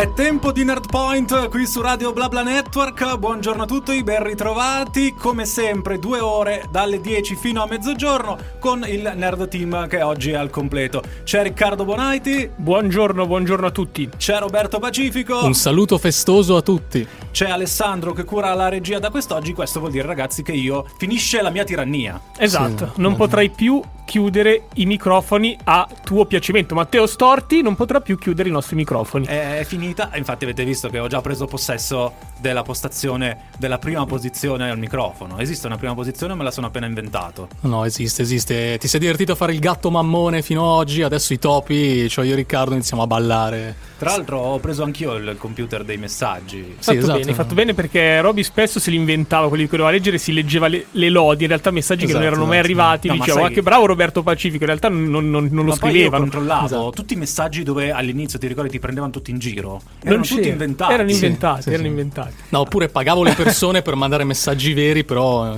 È tempo di Nerd Point qui su Radio BlaBla Network. Buongiorno a tutti, ben ritrovati. Come sempre, due ore dalle 10 fino a mezzogiorno con il Nerd Team che oggi è al completo. C'è Riccardo Bonaiti. Buongiorno, buongiorno a tutti. C'è Roberto Pacifico. Un saluto festoso a tutti. C'è Alessandro che cura la regia da quest'oggi. Questo vuol dire, ragazzi, che io finisce la mia tirannia. Esatto, sì, non potrai più chiudere i microfoni a tuo piacimento. Matteo Storti non potrà più chiudere i nostri microfoni. È finita, infatti avete visto che ho già preso possesso della postazione della prima posizione al microfono. Esiste una prima posizione o me la sono appena inventato? No, esiste, esiste. Ti sei divertito a fare il gatto mammone fino ad oggi, adesso i topi, cioè io e Riccardo iniziamo a ballare. Tra l'altro ho preso anch'io il computer dei messaggi. Sì, fatto esatto. bene, fatto bene perché Roby spesso se li inventava quelli che doveva leggere, si leggeva le, le lodi, in realtà messaggi esatto, che non esatto, erano esatto. mai arrivati. No, diceva, sai... che bravo Roberto Pacifico, in realtà non, non, non lo scrivevano. Io controllavo esatto. tutti i messaggi dove all'inizio ti ricordi ti prendevano tutti in giro. Erano tutti inventati. Erano inventati, sì, erano sì, inventati. No, oppure pagavo le persone per mandare messaggi veri, però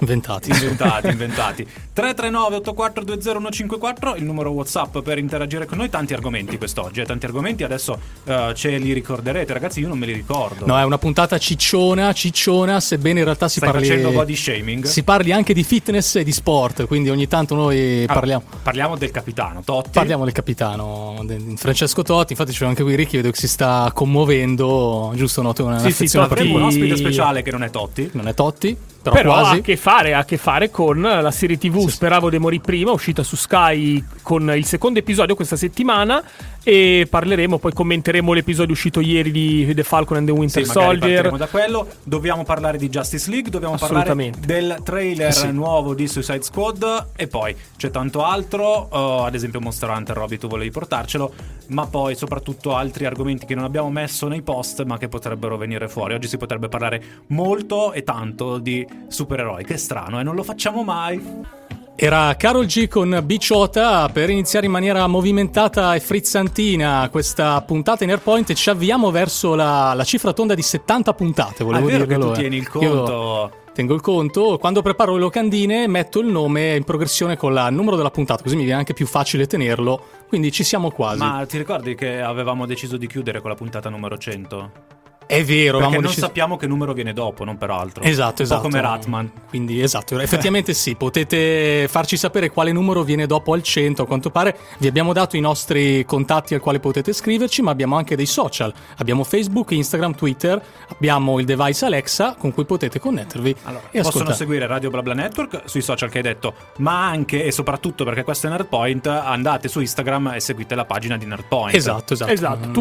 Inventati. Inventati, inventati. 339 8420 il numero WhatsApp per interagire con noi. Tanti argomenti quest'oggi, eh, tanti argomenti. Adesso uh, ce li ricorderete, ragazzi. Io non me li ricordo. No, è una puntata cicciona, cicciona. Sebbene in realtà si Stai parli. facendo body shaming. Si parli anche di fitness e di sport. Quindi ogni tanto noi allora, parliamo. Parliamo del capitano Totti. Parliamo del capitano Francesco Totti. Infatti, c'è anche qui Ricky. Vedo che si sta commuovendo. Giusto, noto una sì, sì, Totti... un ospite speciale che non è Totti. Non è Totti. Però, Però ha a che, fare, ha a che fare con la serie TV sì, Speravo di morire prima, uscita su Sky con il secondo episodio questa settimana e parleremo, poi commenteremo l'episodio uscito ieri di The Falcon and the Winter sì, Soldier. da quello. Dobbiamo parlare di Justice League, dobbiamo parlare del trailer sì. nuovo di Suicide Squad e poi c'è tanto altro, uh, ad esempio Monster Hunter, Robby tu volevi portarcelo, ma poi soprattutto altri argomenti che non abbiamo messo nei post ma che potrebbero venire fuori. Oggi si potrebbe parlare molto e tanto di supereroi, che strano, e eh? non lo facciamo mai. Era Carol G con Bicciota per iniziare in maniera movimentata e frizzantina questa puntata in Airpoint e ci avviamo verso la, la cifra tonda di 70 puntate. Volevo ah, è vero che tu tieni il conto. Io tengo il conto. Quando preparo le locandine metto il nome in progressione con il numero della puntata, così mi viene anche più facile tenerlo. Quindi ci siamo quasi. Ma ti ricordi che avevamo deciso di chiudere con la puntata numero 100? È vero, perché non deciso... sappiamo che numero viene dopo, non per altro. Esatto, esatto. Un po' come Ratman. Quindi, esatto, effettivamente sì, potete farci sapere quale numero viene dopo al 100, a quanto pare. Vi abbiamo dato i nostri contatti al quale potete scriverci, ma abbiamo anche dei social. Abbiamo Facebook, Instagram, Twitter, abbiamo il device Alexa con cui potete connettervi allora, e Possono seguire Radio BlaBla Network sui social che hai detto, ma anche e soprattutto perché questo è Nerdpoint, andate su Instagram e seguite la pagina di Nerdpoint. Esatto, esatto. Esatto, mm.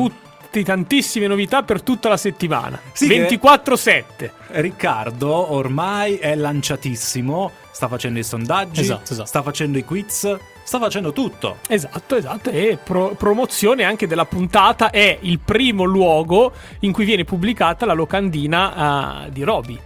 Tutti tantissime novità per tutta la settimana. Sì, 24-7. Riccardo ormai è lanciatissimo, sta facendo i sondaggi, esatto, esatto. sta facendo i quiz, sta facendo tutto. Esatto, esatto. E pro- promozione anche della puntata è il primo luogo in cui viene pubblicata la locandina uh, di Roby.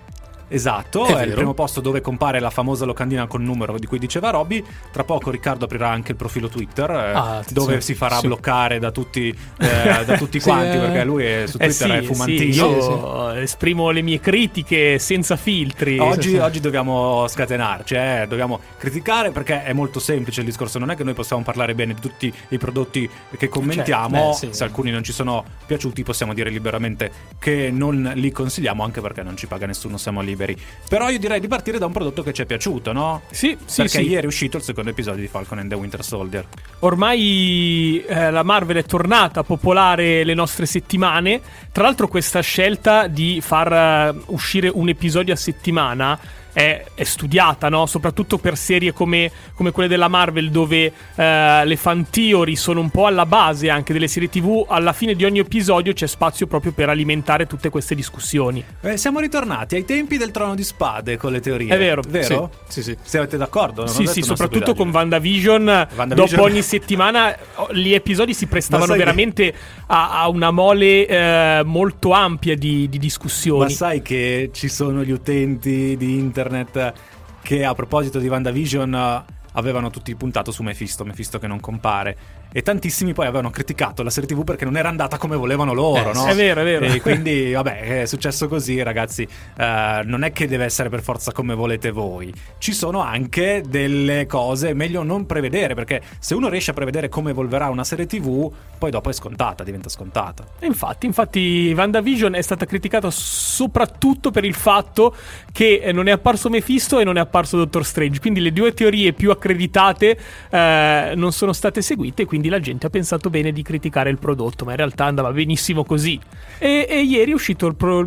Esatto, è, è il primo posto dove compare la famosa locandina col numero di cui diceva Robby. Tra poco Riccardo aprirà anche il profilo Twitter eh, ah, dove sì, si farà sì. bloccare da tutti, eh, da tutti quanti eh. perché lui è, su eh Twitter è fumantino. io esprimo le mie critiche senza filtri. Oggi, oggi dobbiamo scatenarci, eh, dobbiamo criticare perché è molto semplice il discorso. Non è che noi possiamo parlare bene di tutti i prodotti che commentiamo. Cioè, se alcuni non ci sono piaciuti possiamo dire liberamente che non li consigliamo anche perché non ci paga nessuno, siamo liberi liberi. Però io direi di partire da un prodotto che ci è piaciuto, no? Sì, sì. Perché sì. ieri è uscito il secondo episodio di Falcon and the Winter Soldier. Ormai eh, la Marvel è tornata a popolare le nostre settimane. Tra l'altro, questa scelta di far uh, uscire un episodio a settimana è, è studiata, no? soprattutto per serie come, come, quelle della Marvel dove eh, le fan theory sono un po' alla base anche delle serie tv, alla fine di ogni episodio c'è spazio proprio per alimentare tutte queste discussioni. Eh, siamo ritornati ai tempi del trono di spade con le teorie. È vero, vero? Sì, sì. sì. Siete d'accordo? sì, sì, soprattutto con WandaVision, WandaVision. Dopo ogni settimana gli episodi si prestavano veramente che... a, a, una mole eh, molto ampia di, di discussioni. Ma sai che ci sono gli utenti di internet internet che a proposito di WandaVision avevano tutti puntato su Mephisto, Mephisto che non compare. E tantissimi poi avevano criticato la serie TV perché non era andata come volevano loro, eh, no? È vero, è vero. E quindi, vabbè, è successo così, ragazzi. Uh, non è che deve essere per forza come volete voi. Ci sono anche delle cose meglio non prevedere, perché se uno riesce a prevedere come evolverà una serie TV, poi dopo è scontata, diventa scontata. Infatti, infatti, WandaVision è stata criticata soprattutto per il fatto che non è apparso Mephisto e non è apparso Doctor Strange. Quindi le due teorie più accreditate eh, non sono state seguite, quindi la gente ha pensato bene di criticare il prodotto, ma in realtà andava benissimo così. E, e ieri è uscito il, pro-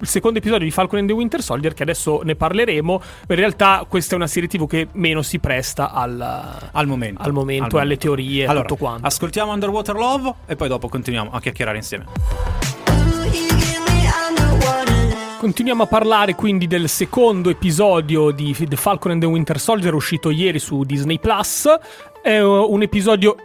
il secondo episodio di Falcon and the Winter Soldier, che adesso ne parleremo. In realtà, questa è una serie TV che meno si presta al, al momento, al momento al alle teorie e allora, tutto quanto. Ascoltiamo Underwater Love e poi dopo continuiamo a chiacchierare insieme. Continuiamo a parlare quindi del secondo episodio di The Falcon and the Winter Soldier uscito ieri su Disney Plus. È un episodio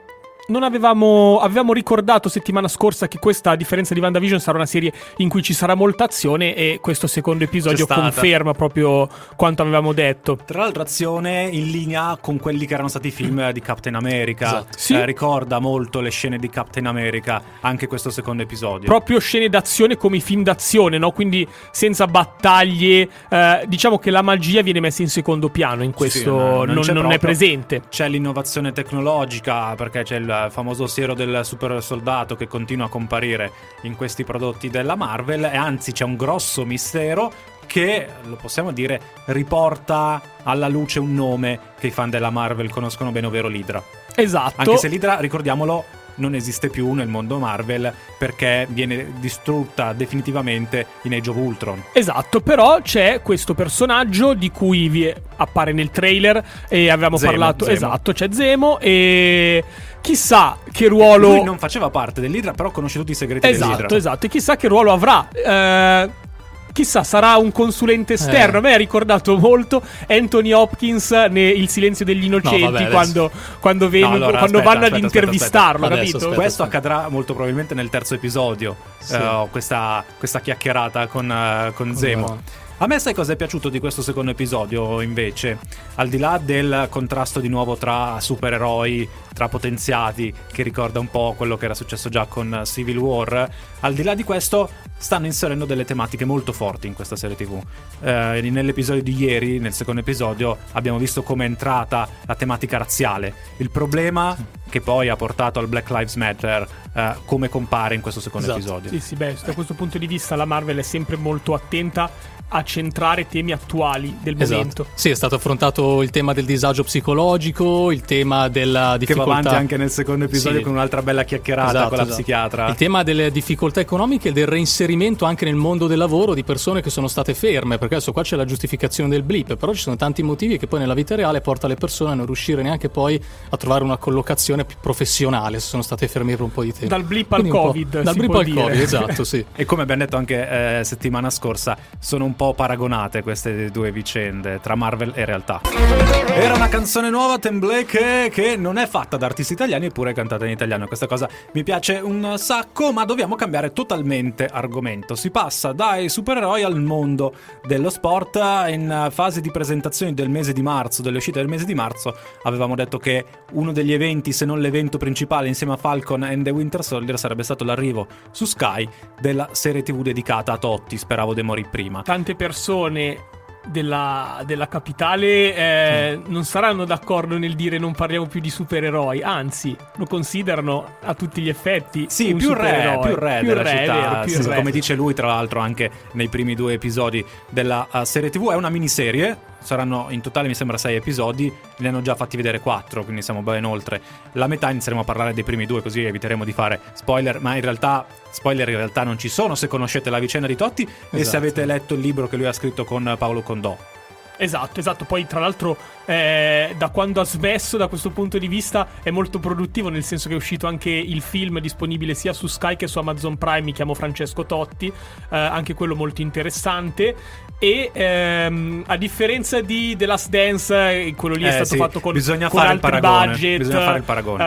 non avevamo, avevamo ricordato settimana scorsa che questa, a differenza di WandaVision, sarà una serie in cui ci sarà molta azione e questo secondo episodio conferma proprio quanto avevamo detto. Tra l'altro azione in linea con quelli che erano stati i film di Captain America. Esatto. Sì. Eh, ricorda molto le scene di Captain America anche questo secondo episodio. Proprio scene d'azione come i film d'azione, no? Quindi senza battaglie. Eh, diciamo che la magia viene messa in secondo piano in questo, sì, non, non, non è presente. C'è l'innovazione tecnologica perché c'è il famoso siero del super soldato che continua a comparire in questi prodotti della Marvel e anzi c'è un grosso mistero che, lo possiamo dire, riporta alla luce un nome che i fan della Marvel conoscono bene, ovvero l'Idra. Esatto. Anche se l'Idra, ricordiamolo, non esiste più nel mondo Marvel perché viene distrutta definitivamente in Age of Ultron. Esatto, però c'è questo personaggio di cui vi appare nel trailer e avevamo Zemo, parlato. Zemo. Esatto, c'è Zemo e chissà che ruolo. Lui non faceva parte dell'Idra, però conosce tutti i segreti esatto, dell'Idra. Esatto, e chissà che ruolo avrà. Eh, chissà, sarà un consulente esterno. Eh. A me ha ricordato molto Anthony Hopkins nel Silenzio degli Innocenti no, vabbè, quando, quando, no, allora, quando aspetta, vanno aspetta, ad intervistarlo. Aspetta, capito? Adesso, Questo accadrà molto probabilmente nel terzo episodio. Sì. Uh, questa, questa, chiacchierata con, uh, con Zemo. No. A me sai cosa è piaciuto di questo secondo episodio invece? Al di là del contrasto di nuovo tra supereroi, tra potenziati, che ricorda un po' quello che era successo già con Civil War, al di là di questo stanno inserendo delle tematiche molto forti in questa serie tv. Eh, nell'episodio di ieri, nel secondo episodio, abbiamo visto come è entrata la tematica razziale. Il problema che poi ha portato al Black Lives Matter eh, come compare in questo secondo esatto. episodio. Sì, sì, beh, da questo punto di vista la Marvel è sempre molto attenta a centrare temi attuali del esatto. momento. Sì, è stato affrontato il tema del disagio psicologico, il tema della difficoltà. Che va avanti anche nel secondo episodio sì. con un'altra bella chiacchierata esatto, con la esatto. psichiatra. Il tema delle difficoltà economiche e del reinserimento anche nel mondo del lavoro di persone che sono state ferme, perché adesso qua c'è la giustificazione del blip, però ci sono tanti motivi che poi nella vita reale porta le persone a non riuscire neanche poi a trovare una collocazione più professionale se sono state ferme per un po' di tempo. Dal blip al Covid. Dal blip al dire. Covid, esatto, sì. e come abbiamo detto anche eh, settimana scorsa, sono un po' paragonate queste due vicende tra Marvel e realtà. Era una canzone nuova, Temblé, che, che non è fatta da artisti italiani eppure è cantata in italiano. Questa cosa mi piace un sacco, ma dobbiamo cambiare totalmente argomento. Si passa dai supereroi al mondo dello sport. In fase di presentazioni del mese di marzo, delle uscite del mese di marzo, avevamo detto che uno degli eventi, se non l'evento principale insieme a Falcon and the Winter Soldier, sarebbe stato l'arrivo su Sky della serie TV dedicata a Totti. Speravo de morì prima. Tante persone della, della capitale eh, sì. non saranno d'accordo nel dire non parliamo più di supereroi, anzi lo considerano a tutti gli effetti. Sì, più re, più re, più della re, città. Vero, più sì, re. Come dice lui, tra l'altro, anche nei primi due episodi della uh, serie TV. È una miniserie. Saranno in totale, mi sembra, sei episodi. Ne hanno già fatti vedere quattro, quindi siamo ben oltre la metà. Inizieremo a parlare dei primi due, così eviteremo di fare spoiler. Ma in realtà, spoiler in realtà non ci sono se conoscete la vicenda di Totti esatto. e se Esatto. avete letto il libro che lui ha scritto con Paolo Condò. Esatto, esatto. Poi, tra l'altro, eh, da quando ha smesso, da questo punto di vista, è molto produttivo, nel senso che è uscito anche il film disponibile sia su Sky che su Amazon Prime. Mi chiamo Francesco Totti, eh, anche quello molto interessante. E ehm, a differenza di The Last Dance, eh, quello lì è Eh, stato sì, fatto con, bisogna con fare il paragone, budget. bisogna fare il paragone.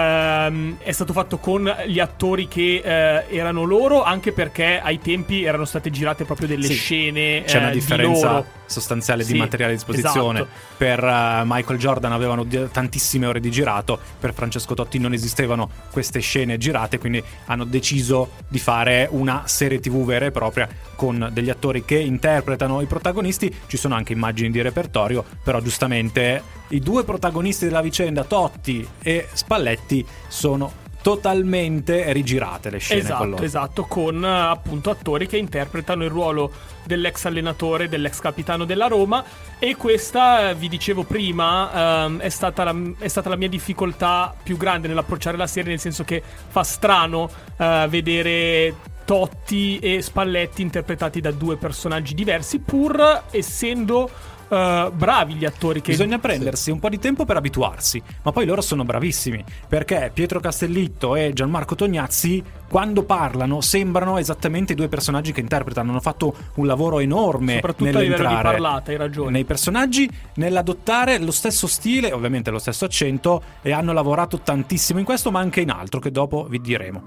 ehm, è stato fatto con gli attori che eh, erano loro, anche perché ai tempi erano state girate proprio delle Sì, scene C'è una eh, di differenza loro. Sostanziale sì, di materiale a disposizione. Esatto. Per uh, Michael Jordan avevano di- tantissime ore di girato, per Francesco Totti non esistevano queste scene girate, quindi hanno deciso di fare una serie TV vera e propria con degli attori che interpretano i protagonisti. Ci sono anche immagini di repertorio, però giustamente i due protagonisti della vicenda, Totti e Spalletti, sono totalmente rigirate le scene. Esatto, con esatto, con appunto attori che interpretano il ruolo dell'ex allenatore, dell'ex capitano della Roma e questa, vi dicevo prima, ehm, è, stata la, è, stata la, mia difficoltà più grande nell'approcciare la serie, nel senso che fa strano eh, vedere Totti e Spalletti interpretati da due personaggi diversi, pur essendo uh, bravi gli attori. Che... Bisogna prendersi sì. un po' di tempo per abituarsi, ma poi loro sono bravissimi perché Pietro Castellitto e Gianmarco Tognazzi quando parlano sembrano esattamente i due personaggi che interpretano. Hanno fatto un lavoro enorme Soprattutto di parlata, hai ragione. Nei personaggi, nell'adottare lo stesso stile, ovviamente lo stesso accento, e hanno lavorato tantissimo in questo, ma anche in altro, che dopo vi diremo.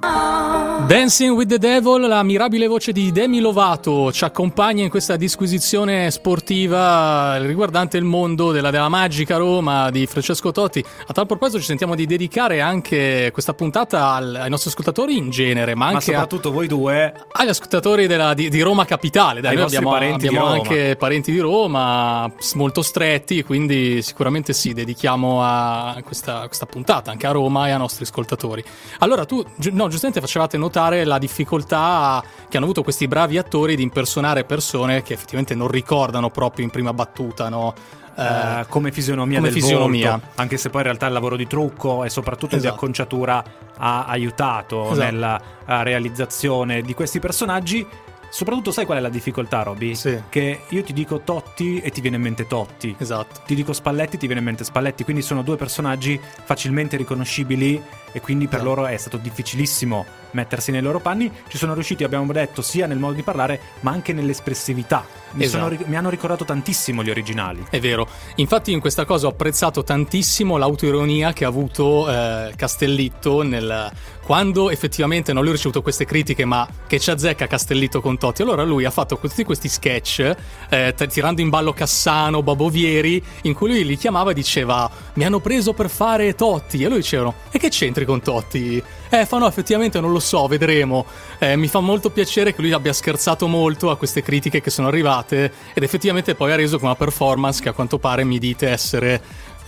Dancing with the Devil, la mirabile voce di Demi Lovato ci accompagna in questa disquisizione sportiva riguardante il mondo della, della magica Roma di Francesco Totti. A tal proposito ci sentiamo di dedicare anche questa puntata al, ai nostri ascoltatori in genere genere, ma anche ma soprattutto a, voi due agli ascoltatori della, di, di, Roma Capitale. Dai, noi abbiamo, abbiamo anche parenti di Roma molto stretti, quindi sicuramente sì, dedichiamo a questa, questa, puntata anche a Roma e ai nostri ascoltatori. Allora, tu, no, giustamente facevate notare la difficoltà che hanno avuto questi bravi attori di impersonare persone che effettivamente non ricordano proprio in prima battuta, no? Uh, come fisionomia come del fisionomia. Volto, anche se poi in realtà il lavoro di trucco e soprattutto esatto. di acconciatura ha aiutato esatto. nella realizzazione di questi personaggi Soprattutto sai qual è la difficoltà, Roby? Sì. Che io ti dico Totti e ti viene in mente Totti. Esatto. Ti dico Spalletti e ti viene in mente Spalletti. Quindi sono due personaggi facilmente riconoscibili e quindi per esatto. loro è stato difficilissimo mettersi nei loro panni. Ci sono riusciti, abbiamo detto, sia nel modo di parlare, ma anche nell'espressività. Mi, esatto. sono, mi hanno ricordato tantissimo gli originali. È vero. Infatti in questa cosa ho apprezzato tantissimo l'autoironia che ha avuto eh, Castellitto nel quando effettivamente non lui ha ricevuto queste critiche, ma che ci azzecca Castellitto con Totti, allora lui ha fatto tutti questi sketch eh, tirando in ballo Cassano, Babovieri, in cui lui li chiamava e diceva mi hanno preso per fare Totti e lui dicevano e che c'entri con Totti? Eh, fa no, effettivamente non lo so, vedremo. Eh, mi fa molto piacere che lui abbia scherzato molto a queste critiche che sono arrivate ed effettivamente poi ha reso con una performance che a quanto pare mi dite essere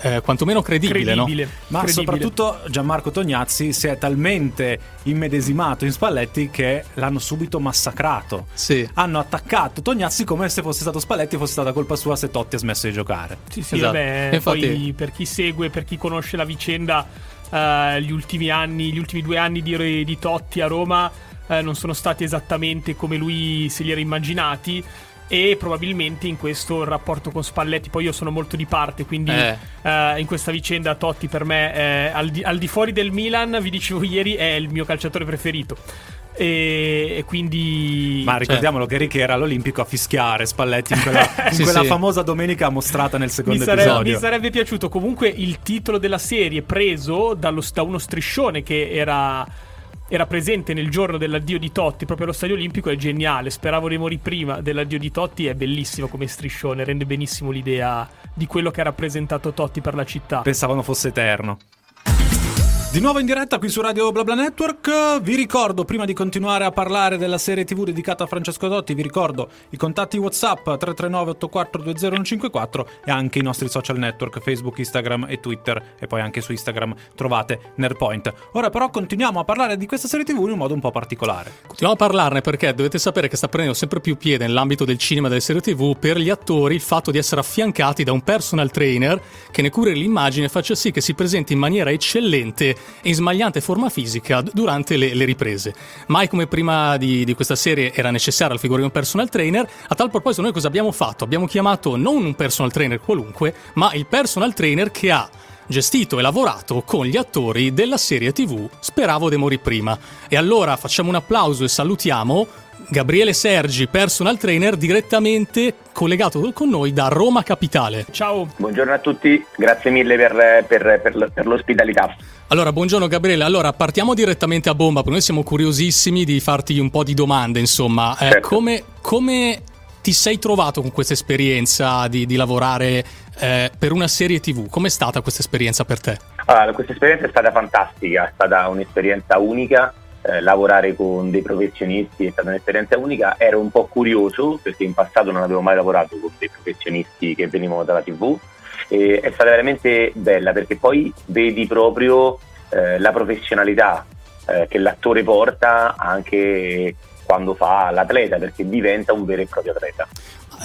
eh, quantomeno credibile, credibile no? Ma credibile. soprattutto Gianmarco Tognazzi si è talmente immedesimato in Spalletti che l'hanno subito massacrato. Sì. Hanno attaccato Tognazzi come se fosse stato Spalletti e fosse stata colpa sua se Totti ha smesso di giocare. Sì, sì, esatto. vabbè, Infatti... poi per chi segue, per chi conosce la vicenda, uh, gli ultimi anni, gli ultimi due anni di, di Totti a Roma uh, non sono stati esattamente come lui se li era immaginati e probabilmente in questo il rapporto con Spalletti, poi io sono molto di parte, quindi eh. uh, in questa vicenda Totti per me, eh, al, di, al, di, fuori del Milan, vi dicevo ieri, è il mio calciatore preferito. E, e quindi ma ricordiamolo cioè. che Ricky era all'Olimpico a fischiare Spalletti in quella, in sì, quella sì. famosa domenica mostrata nel secondo mi sarebbe, episodio mi sarebbe piaciuto comunque il titolo della serie preso dallo, da uno striscione che era era presente nel giorno dell'addio di Totti proprio allo Stadio Olimpico è geniale. Speravo di morire prima dell'addio di Totti, è bellissimo come striscione, rende benissimo l'idea di quello che ha rappresentato Totti per la città. Pensavano fosse eterno. Di nuovo in diretta qui su Radio BlaBla Network. Vi ricordo, prima di continuare a parlare della serie TV dedicata a Francesco Dotti, vi ricordo i contatti WhatsApp 339 8420 e anche i nostri social network Facebook, Instagram e Twitter. E poi anche su Instagram trovate Nerpoint. Ora però continuiamo a parlare di questa serie TV in un modo un po' particolare. Continuiamo a parlarne perché dovete sapere che sta prendendo sempre più piede nell'ambito del cinema e delle serie TV per gli attori il fatto di essere affiancati da un personal trainer che ne curi l'immagine e faccia sì che si presenti in maniera eccellente e in smagliante forma fisica durante le, le riprese. Mai come prima di, di, questa serie era figura di un personal trainer, a tal proposito noi cosa abbiamo fatto? Abbiamo chiamato non un personal trainer qualunque, ma il personal trainer che ha gestito e lavorato con gli attori della serie TV Speravo de morì prima. E allora facciamo un applauso e salutiamo Gabriele Sergi, personal trainer, direttamente collegato con noi da Roma Capitale. Ciao. Buongiorno a tutti, grazie mille per, per, per, per l'ospitalità. Allora, buongiorno Gabriele. Allora, partiamo direttamente a bomba, perché noi siamo curiosissimi di farti un po' di domande, insomma. Eh, certo. come, come ti sei trovato con questa esperienza di, di lavorare eh, per una serie TV? Com'è stata questa esperienza per te? Allora, questa esperienza è stata fantastica, è stata un'esperienza unica. Eh, lavorare con dei professionisti è stata un'esperienza unica. Ero un po' curioso perché in passato non avevo mai lavorato con dei professionisti che venivano dalla TV. E è stata veramente bella perché poi vedi proprio eh, la professionalità eh, che l'attore porta anche quando fa l'atleta perché diventa un vero e proprio atleta.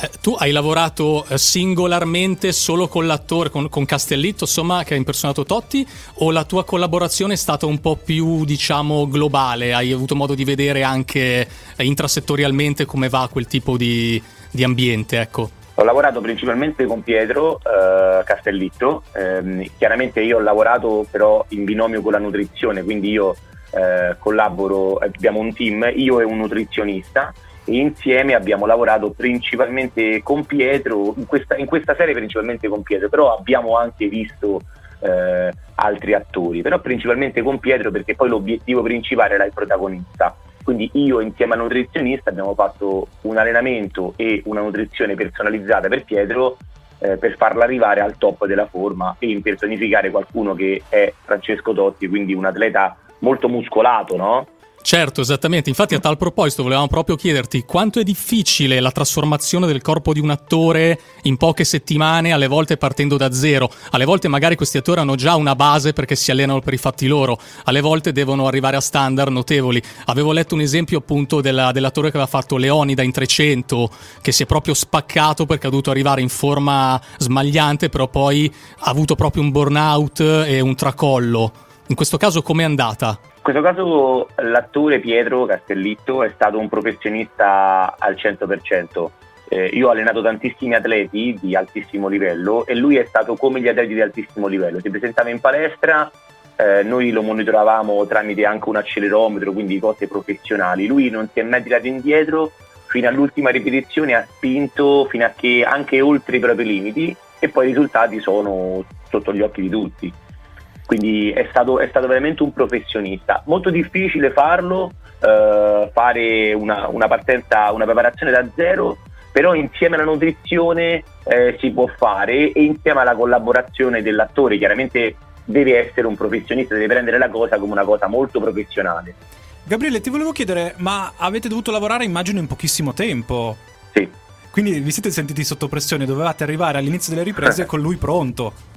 Eh, tu hai lavorato eh, singolarmente solo con l'attore, con, con, Castellitto, insomma, che ha impersonato Totti, o la tua collaborazione è stata un po' più, diciamo, globale? Hai avuto modo di vedere anche eh, intrasettorialmente come va quel tipo di, di ambiente, ecco? Ho lavorato principalmente con Pietro eh, Castellitto, eh, chiaramente io ho lavorato però in binomio con la nutrizione, quindi io eh, collaboro, abbiamo un team, io e un nutrizionista e insieme abbiamo lavorato principalmente con Pietro, in questa, in questa serie principalmente con Pietro, però abbiamo anche visto eh, altri attori, però principalmente con Pietro perché poi l'obiettivo principale era il protagonista. Quindi io insieme al nutrizionista abbiamo fatto un allenamento e una nutrizione personalizzata per Pietro eh, per farla arrivare al top della forma e impersonificare qualcuno che è Francesco Totti, quindi un atleta molto muscolato, no? Certo, esattamente. Infatti, a tal proposito, volevamo proprio chiederti quanto è difficile la trasformazione del corpo di un attore in poche settimane, alle volte partendo da zero. Alle volte, magari, questi attori hanno già una base perché si allenano per i fatti loro, alle volte devono arrivare a standard notevoli. Avevo letto un esempio appunto della, dell'attore che aveva fatto Leonida in 300, che si è proprio spaccato perché ha dovuto arrivare in forma smagliante, però poi ha avuto proprio un burnout e un tracollo. In questo caso com'è andata? Questo caso l'attore Pietro Castellitto è stato un professionista al 100%. Eh, io ho allenato tantissimi atleti di altissimo livello e lui è stato come gli atleti di altissimo livello. Si presentava in palestra, eh, noi lo monitoravamo tramite anche un accelerometro, quindi cose professionali. Lui non si è mai tirato indietro fino all'ultima ripetizione, ha spinto fino a che anche oltre i propri limiti e poi i risultati sono sotto gli occhi di tutti quindi è stato, è stato veramente un professionista. Molto difficile farlo, eh, fare una, una, partenza, una preparazione da zero, però insieme alla nutrizione eh, si può fare e insieme alla collaborazione dell'attore, chiaramente deve essere un professionista, deve prendere la cosa come una cosa molto professionale. Gabriele, ti volevo chiedere, ma avete dovuto lavorare immagino in pochissimo tempo? Sì. Quindi vi siete sentiti sotto pressione, dovevate arrivare all'inizio delle riprese con lui pronto.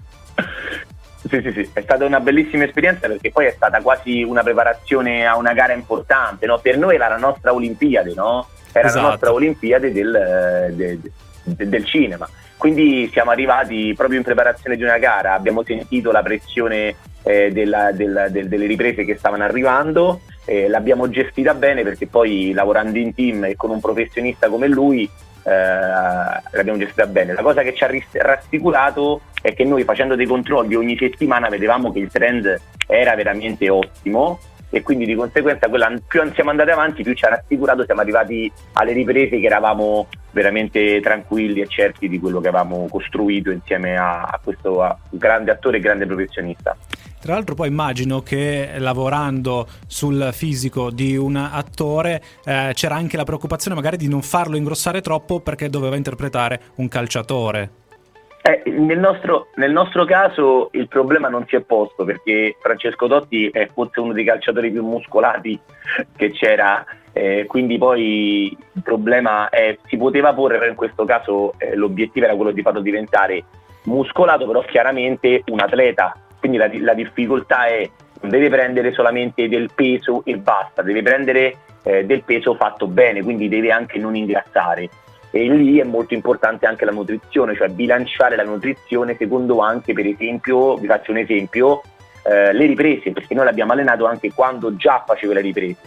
Sì, sì, sì, è stata una bellissima esperienza perché poi è stata quasi una preparazione a una gara importante, no? Per noi era la nostra Olimpiade, no? Era esatto. la nostra Olimpiade del, del, del, del cinema. Quindi siamo arrivati proprio in preparazione di una gara, abbiamo sentito la pressione eh, della, della, del, delle riprese che stavano arrivando, eh, l'abbiamo gestita bene perché poi lavorando in team e con un professionista come lui l'abbiamo gestita bene. La cosa che ci ha rassicurato è che noi facendo dei controlli ogni settimana vedevamo che il trend era veramente ottimo e quindi di conseguenza quella, più siamo andati avanti più ci ha rassicurato, siamo arrivati alle riprese che eravamo veramente tranquilli e certi di quello che avevamo costruito insieme a, questo grande attore e grande professionista. Tra l'altro poi immagino che lavorando sul fisico di un attore eh, c'era anche la preoccupazione magari di non farlo ingrossare troppo perché doveva interpretare un calciatore. Eh, nel, nostro, nel, nostro, caso il problema non si è posto perché Francesco Totti è forse uno dei calciatori più muscolati che c'era, eh, quindi poi il problema è, si poteva porre, però in questo caso eh, l'obiettivo era quello di farlo diventare muscolato, però chiaramente un atleta quindi la, la difficoltà è non deve prendere solamente del peso e basta, deve prendere eh, del peso fatto bene, quindi deve anche non ingrassare. E lì è molto importante anche la nutrizione, cioè bilanciare la nutrizione secondo anche, per esempio, vi faccio un esempio, eh, le riprese, perché noi l'abbiamo allenato anche quando già faceva le riprese.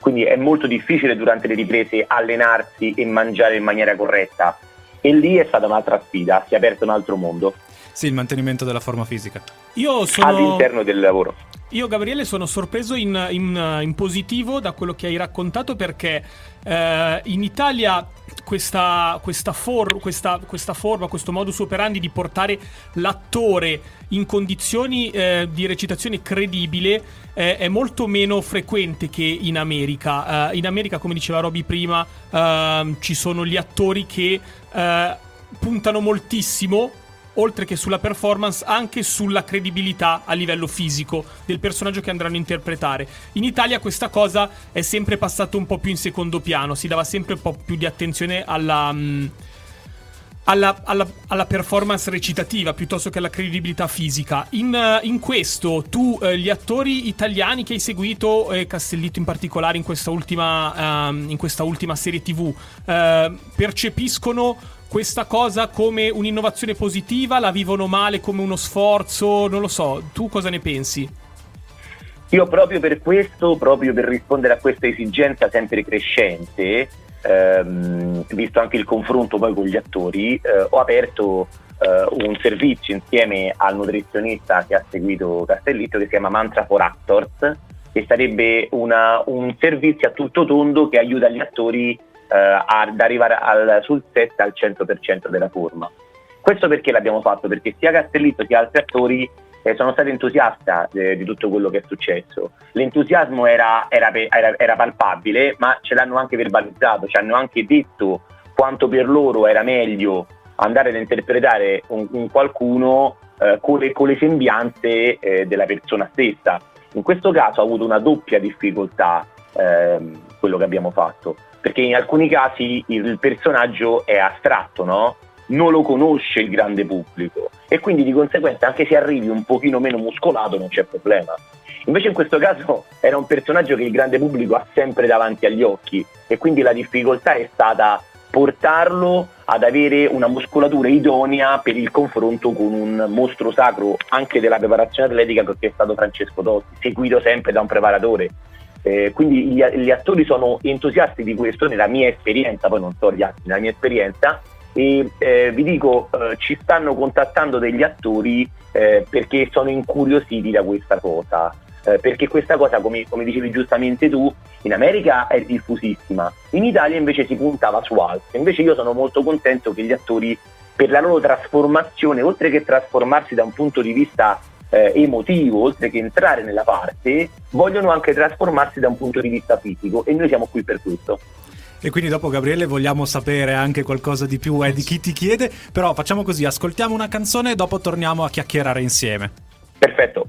Quindi è molto difficile durante le riprese allenarsi e mangiare in maniera corretta. E lì è stata un'altra sfida, si è aperto un altro mondo. Sì, il mantenimento della forma fisica. Io sono... All'interno del lavoro. io, Gabriele, sono sorpreso in, in, in, positivo da quello che hai raccontato perché eh, in Italia questa, questa, for, questa, questa, forma, questo modus operandi di portare l'attore in condizioni eh, di recitazione credibile eh, è molto meno frequente che in America. Uh, in America, come diceva Roby prima, uh, ci sono gli attori che uh, puntano moltissimo oltre che sulla performance, anche sulla credibilità a livello fisico del personaggio che andranno a interpretare. In Italia questa cosa è sempre passata un po' più in secondo piano, si dava sempre un po' più di attenzione alla... Um, alla, alla, alla, performance recitativa piuttosto che alla credibilità fisica. In, uh, in questo, tu, uh, gli attori italiani che hai seguito, eh, Castellitto in particolare in questa ultima, uh, in questa ultima serie TV, percepiscono questa cosa come un'innovazione positiva? La vivono male come uno sforzo? Non lo so, tu cosa ne pensi? Io proprio per questo, proprio per rispondere a questa esigenza sempre crescente, ehm, visto anche il confronto poi con gli attori, eh, ho aperto eh, un servizio insieme al nutrizionista che ha seguito Castellitto che si chiama Mantra for Actors, che sarebbe una, un servizio a tutto tondo che aiuta gli attori eh, ad arrivare al, sul set al 100% della forma. Questo perché l'abbiamo fatto? Perché sia Castellitto sia altri attori eh, sono stati entusiasti eh, di tutto quello che è successo. L'entusiasmo era, era, era, era, palpabile, ma ce l'hanno anche verbalizzato, ci hanno anche detto quanto per loro era meglio andare ad interpretare un, un qualcuno eh, con, le, con, le, sembianze eh, della persona stessa. In questo caso ha avuto una doppia difficoltà ehm, quello che abbiamo fatto perché in alcuni casi il personaggio è astratto, no? non lo conosce il grande pubblico e quindi di conseguenza anche se arrivi un pochino meno muscolato non c'è problema. Invece in questo caso era un personaggio che il grande pubblico ha sempre davanti agli occhi e quindi la difficoltà è stata portarlo ad avere una muscolatura idonea per il confronto con un mostro sacro anche della preparazione atletica che è stato Francesco Totti, seguito sempre da un preparatore. Eh, quindi gli, gli, attori sono entusiasti di questo nella mia esperienza, poi non so gli altri, nella mia esperienza e eh, vi dico eh, ci stanno contattando degli attori eh, perché sono incuriositi da questa cosa. Eh, perché questa cosa, come, come, dicevi giustamente tu, in America è diffusissima, in Italia invece si puntava su altro. Invece io sono molto contento che gli attori, per la loro trasformazione, oltre che trasformarsi da un punto di vista eh, emotivo, oltre che entrare nella parte, vogliono anche trasformarsi da un punto di vista fisico e noi siamo qui per questo. E quindi dopo Gabriele vogliamo sapere anche qualcosa di più eh, di chi ti chiede, però facciamo così, ascoltiamo una canzone e dopo torniamo a chiacchierare insieme. Perfetto.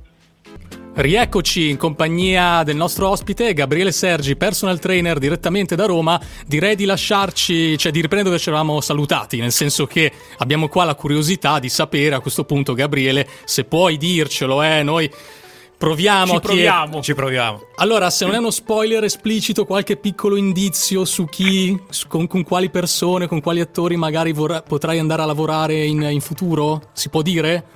Rieccoci in compagnia del nostro ospite Gabriele Sergi, personal trainer direttamente da Roma. Direi di lasciarci, cioè di riprendere dove ci eravamo salutati, nel senso che abbiamo qua la curiosità di sapere a questo punto, Gabriele, se puoi dircelo, eh, noi proviamo ci a proviamo. Chied- ci proviamo. Allora, se non è uno spoiler esplicito, qualche piccolo indizio su chi, con, con quali persone, con quali attori magari vorrà, potrai andare a lavorare in, in futuro? Si può dire?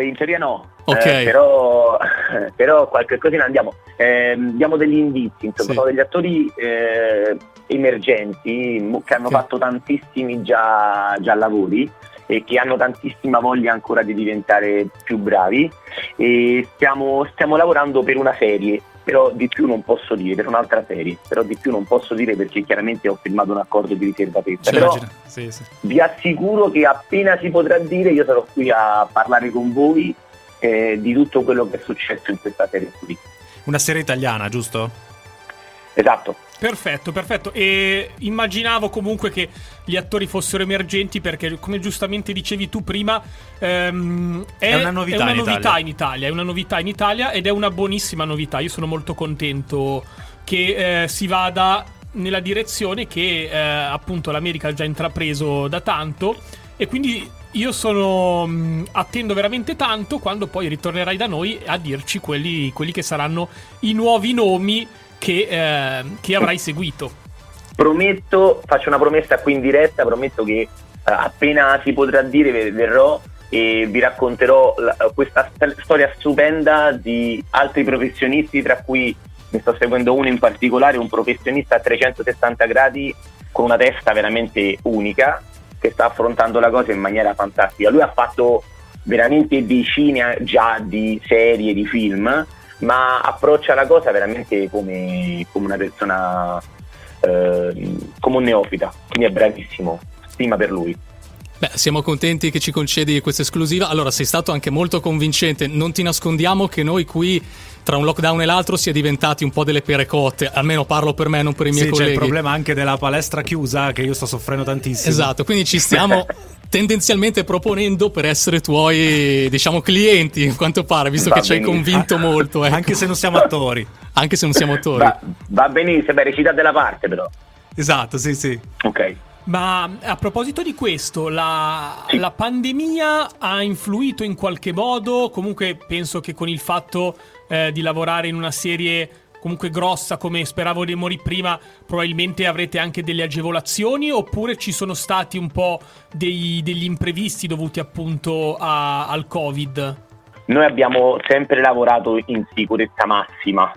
Eh, in teoria no, Okay. Eh, però, però, qualche cosina andiamo. Eh, diamo degli indizi, insomma, sì. sono degli attori eh, emergenti che hanno okay. fatto tantissimi già, già, lavori e che hanno tantissima voglia ancora di diventare più bravi e stiamo, stiamo lavorando per una serie però di più non posso dire, per un'altra serie, però di più non posso dire perché chiaramente ho firmato un accordo di riservatezza. Però sì, sì. vi assicuro che appena si potrà dire io sarò qui a parlare con voi eh, di tutto quello che è successo in questa serie qui. Una serie italiana, giusto? Esatto. Perfetto, perfetto. E immaginavo comunque che gli attori fossero emergenti perché, come giustamente dicevi tu prima, ehm, è, è, una novità, è una in, novità Italia. in, Italia. È una novità in Italia ed è una buonissima novità. Io sono molto contento che eh, si vada nella direzione che eh, appunto l'America ha già intrapreso da tanto e quindi io sono. Mh, mm, attendo veramente tanto quando poi ritornerai da noi a dirci quelli, quelli che saranno i nuovi nomi che, eh, che, avrai seguito. Prometto, faccio una promessa qui in diretta, prometto che eh, appena si potrà dire verrò e vi racconterò la, questa st- storia stupenda di altri professionisti, tra cui ne sto seguendo uno in particolare, un professionista a 360 gradi con una testa veramente unica che sta affrontando la cosa in maniera fantastica. Lui ha fatto veramente decine già di serie, di film, ma approccia la cosa veramente come, come una persona, eh, come un neofita, quindi è bravissimo, stima per lui. Beh, siamo contenti che ci concedi questa esclusiva. Allora, sei stato anche molto convincente. Non ti nascondiamo che noi qui, tra un lockdown e l'altro, si è diventati un po' delle pere cotte. Almeno parlo per me, non per i miei sì, colleghi. C'è il problema anche della palestra chiusa, che io sto soffrendo tantissimo. Esatto, quindi ci stiamo tendenzialmente proponendo per essere tuoi, diciamo, clienti, a quanto pare, visto va che ci hai convinto molto. Ecco. Anche se non siamo attori. Anche se non siamo attori. Va, va benissimo, beh, recitate la parte però. Esatto, sì, sì. Ok. Ma a proposito di questo, la, la, pandemia ha influito in qualche modo? Comunque penso che con il fatto eh, di lavorare in una serie comunque grossa come speravo di morire prima, probabilmente avrete anche delle agevolazioni oppure ci sono stati un po' dei, degli imprevisti dovuti appunto a, al Covid? Noi abbiamo sempre lavorato in sicurezza massima,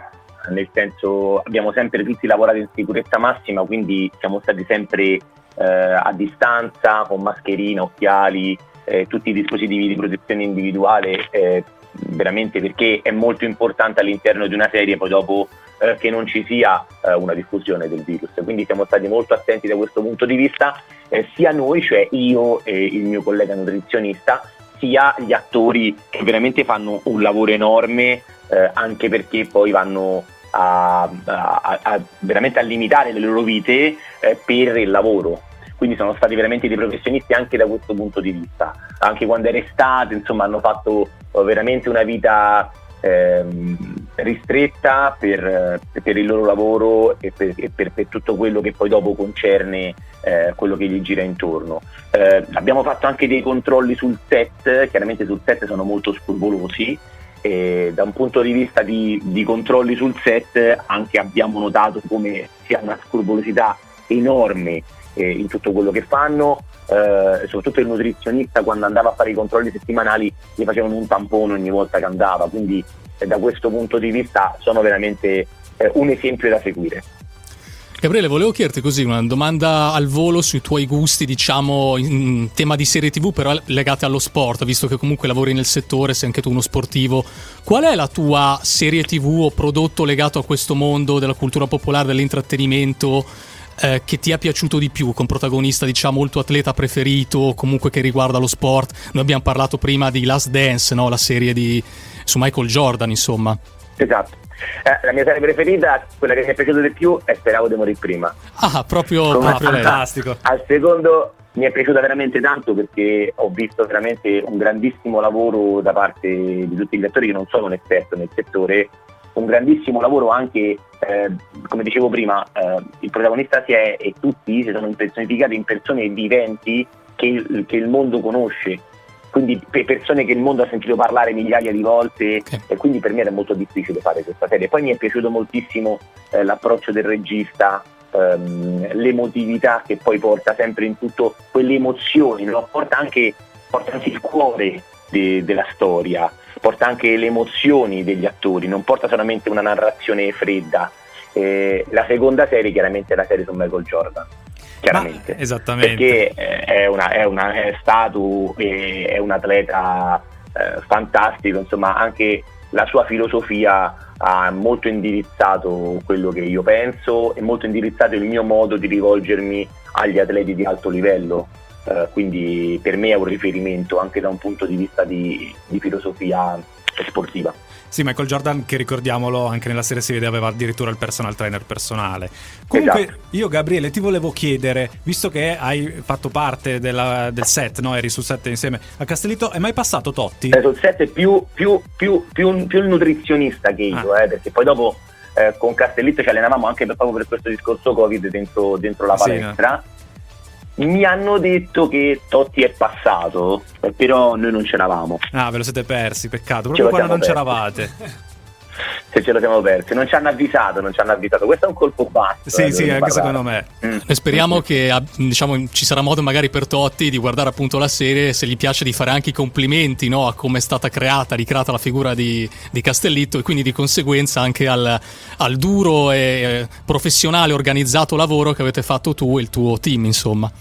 nel senso abbiamo sempre tutti lavorato in sicurezza massima, quindi siamo stati sempre eh, a distanza, con mascherina, occhiali, eh, tutti i dispositivi di protezione individuale, eh, veramente perché è molto importante all'interno di una serie poi dopo eh, che non ci sia eh, una diffusione del virus. Quindi siamo stati molto attenti da questo punto di vista, eh, sia noi, cioè io e il mio collega nutrizionista, sia gli attori che veramente fanno un lavoro enorme, anche perché poi vanno a, a, a, veramente a limitare le loro vite eh, per il lavoro. Quindi sono stati veramente dei professionisti anche da questo punto di vista. Anche quando era estate, insomma, hanno fatto eh, veramente una vita ehm, ristretta per, per, il loro lavoro e, per, e per, per, tutto quello che poi dopo concerne eh, quello che gli gira intorno. Eh, abbiamo fatto anche dei controlli sul set, chiaramente sul set sono molto scrupolosi, e da un punto di vista di, di, controlli sul set anche abbiamo notato come sia una scrupolosità enorme eh, in tutto quello che fanno, eh, soprattutto il nutrizionista quando andava a fare i controlli settimanali gli facevano un tampone ogni volta che andava, quindi eh, da questo punto di vista sono veramente eh, un esempio da seguire. Gabriele, volevo chiederti così una domanda al volo sui tuoi gusti, diciamo, in tema di serie TV, però legate allo sport, visto che comunque lavori nel settore, sei anche tu uno sportivo. Qual è la tua serie TV o prodotto legato a questo mondo della cultura popolare, dell'intrattenimento? Eh, che ti è piaciuto di più, con protagonista diciamo il tuo atleta preferito, comunque che riguarda lo sport. Noi abbiamo parlato prima di Last Dance, no? la serie di, su Michael Jordan, insomma. Esatto. Eh, la mia serie preferita, quella che mi è piaciuta di più, è Speravo di morire prima. Ah, proprio, proprio fantastico. Al secondo mi è piaciuta veramente tanto perché ho visto veramente un grandissimo lavoro da parte di tutti gli attori che non sono un esperto nel settore, un grandissimo lavoro anche, eh, come dicevo prima, eh, il protagonista si è e tutti si sono impersonificati in persone viventi che, che il mondo conosce quindi per persone che il mondo ha sentito parlare migliaia di volte okay. e quindi per me era molto difficile fare questa serie. Poi mi è piaciuto moltissimo eh, l'approccio del regista, ehm, l'emotività che poi porta sempre in tutto quelle emozioni, no? porta, anche, porta, anche, il cuore de, della storia, porta anche le emozioni degli attori, non porta solamente una narrazione fredda. Eh, la seconda serie chiaramente è la serie su Michael Jordan chiaramente. Ma, esattamente. Perché eh, è, una, è, una, è stato e è un atleta eh, fantastico, insomma anche la sua filosofia ha molto indirizzato quello che io penso e molto indirizzato il mio modo di rivolgermi agli atleti di alto livello. Uh, quindi per me è un riferimento anche da un punto di vista di, di filosofia sportiva. Sì, Michael Jordan, che ricordiamolo, anche nella serie si vede aveva addirittura il personal trainer personale. Comunque, esatto. io, Gabriele, ti volevo chiedere, visto che hai fatto parte della, del set, no? eri sul set insieme a Castellito, è mai passato Totti? Eh, sul set è più, più, più, più, il nutrizionista che io, ah. eh, perché poi dopo eh, con Castellito ci allenavamo anche per, proprio per questo discorso Covid dentro, dentro la palestra. Sì, no? Mi hanno detto che Totti è passato, però noi non c'eravamo. Ah, ve lo siete persi, peccato, proprio quando non persi. c'eravate. Se ce lo siamo persi, non ci hanno avvisato, non ci hanno avvisato. Questo è un colpo basso. Sì, eh, sì, anche parlare. secondo me. Mm. speriamo che diciamo, ci sarà modo magari per Totti di guardare appunto la serie, se gli piace di fare anche i complimenti no, a come è stata creata, ricreata la figura di, di Castellitto e quindi di conseguenza anche al, al duro e professionale organizzato lavoro che avete fatto tu e il tuo team, insomma.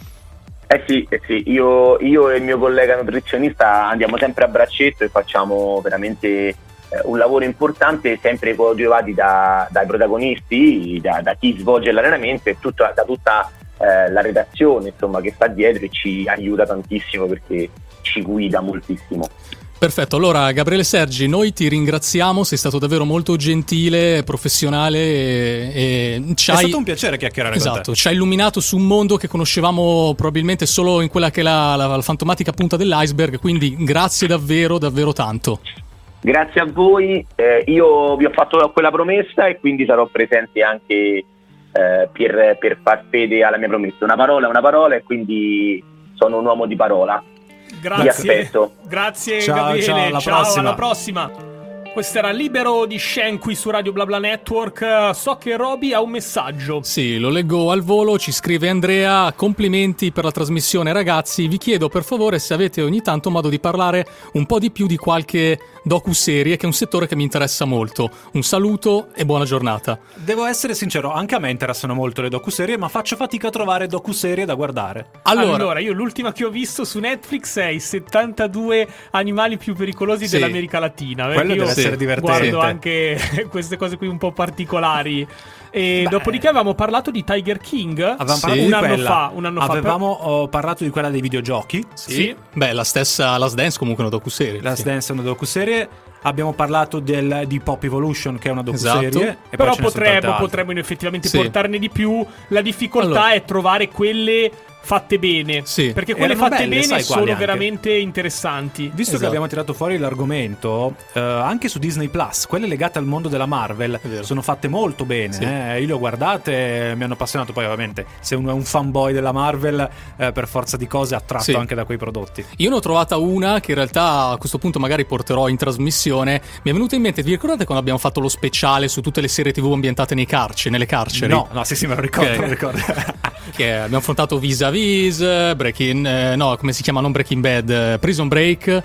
Eh sì, eh sì. Io, io, e il mio collega nutrizionista andiamo sempre a braccetto e facciamo veramente un lavoro importante, sempre coadiuvati da, dai protagonisti, da, da, chi svolge l'allenamento e tutta, da tutta eh, la redazione insomma, che sta dietro e ci aiuta tantissimo perché ci guida moltissimo. Perfetto, allora Gabriele Sergi, noi ti ringraziamo, sei stato davvero molto gentile, professionale e, e ci È stato un piacere chiacchierare esatto, con te. ci hai illuminato su un mondo che conoscevamo probabilmente solo in quella che è la, la, la fantomatica punta dell'iceberg, quindi grazie davvero, davvero tanto. Grazie a voi, eh, io vi ho fatto quella promessa e quindi sarò presente anche eh, per, per far fede alla mia promessa. Una parola è una parola e quindi sono un uomo di parola. Grazie. Grazie ciao, Gabriele. Ciao, alla ciao, prossima. alla prossima. Questo era Libero di Shen qui su Radio BlaBla Network. So che Roby ha un messaggio. Sì, lo leggo al volo. Ci scrive Andrea: Complimenti per la trasmissione, ragazzi. Vi chiedo per favore se avete ogni tanto modo di parlare un po' di più di qualche docu-serie, che è un settore che mi interessa molto. Un saluto e buona giornata. Devo essere sincero, anche a me interessano molto le docu-serie, ma faccio fatica a trovare docu-serie da guardare. Allora, allora io l'ultima che ho visto su Netflix è i 72 animali più pericolosi sì. dell'America Latina. Quello deve essere divertente. Guardo anche queste cose qui un po' particolari. E Beh. dopodiché avevamo parlato di Tiger King. Avevamo sì, un, anno fa, un anno avevamo fa. Per... parlato di quella dei videogiochi. Sì. sì. Beh, la stessa Last Dance comunque è una docuserie. Last sì. Dance è una docuserie. Abbiamo parlato del, di Pop Evolution, che è una docuserie. Esatto. Però potremmo, potremmo effettivamente portarne di più. La difficoltà allora. è trovare quelle fatte bene. Sì. Perché quelle Erano fatte belle, bene sono veramente interessanti. Visto esatto. che abbiamo tirato fuori l'argomento, eh, anche su Disney Plus, quelle legate al mondo della Marvel sono fatte molto bene. Sì. Eh. Io le ho guardate, mi hanno appassionato. Poi, ovviamente, se uno è un fanboy della Marvel, eh, per forza di cose, è attratto sì. anche da quei prodotti. Io ne ho trovata una che in realtà a questo punto magari porterò in trasmissione. Mi è venuta in mente, vi ricordate quando abbiamo fatto lo speciale su tutte le serie TV ambientate nei carceri, nelle carceri? No, no, sì, sì, me lo ricordo. Okay. Me lo ricordo. che abbiamo affrontato vis-a-vis Vis, Breaking, eh, no, come si chiama? Non Breaking Bad, eh, Prison Break.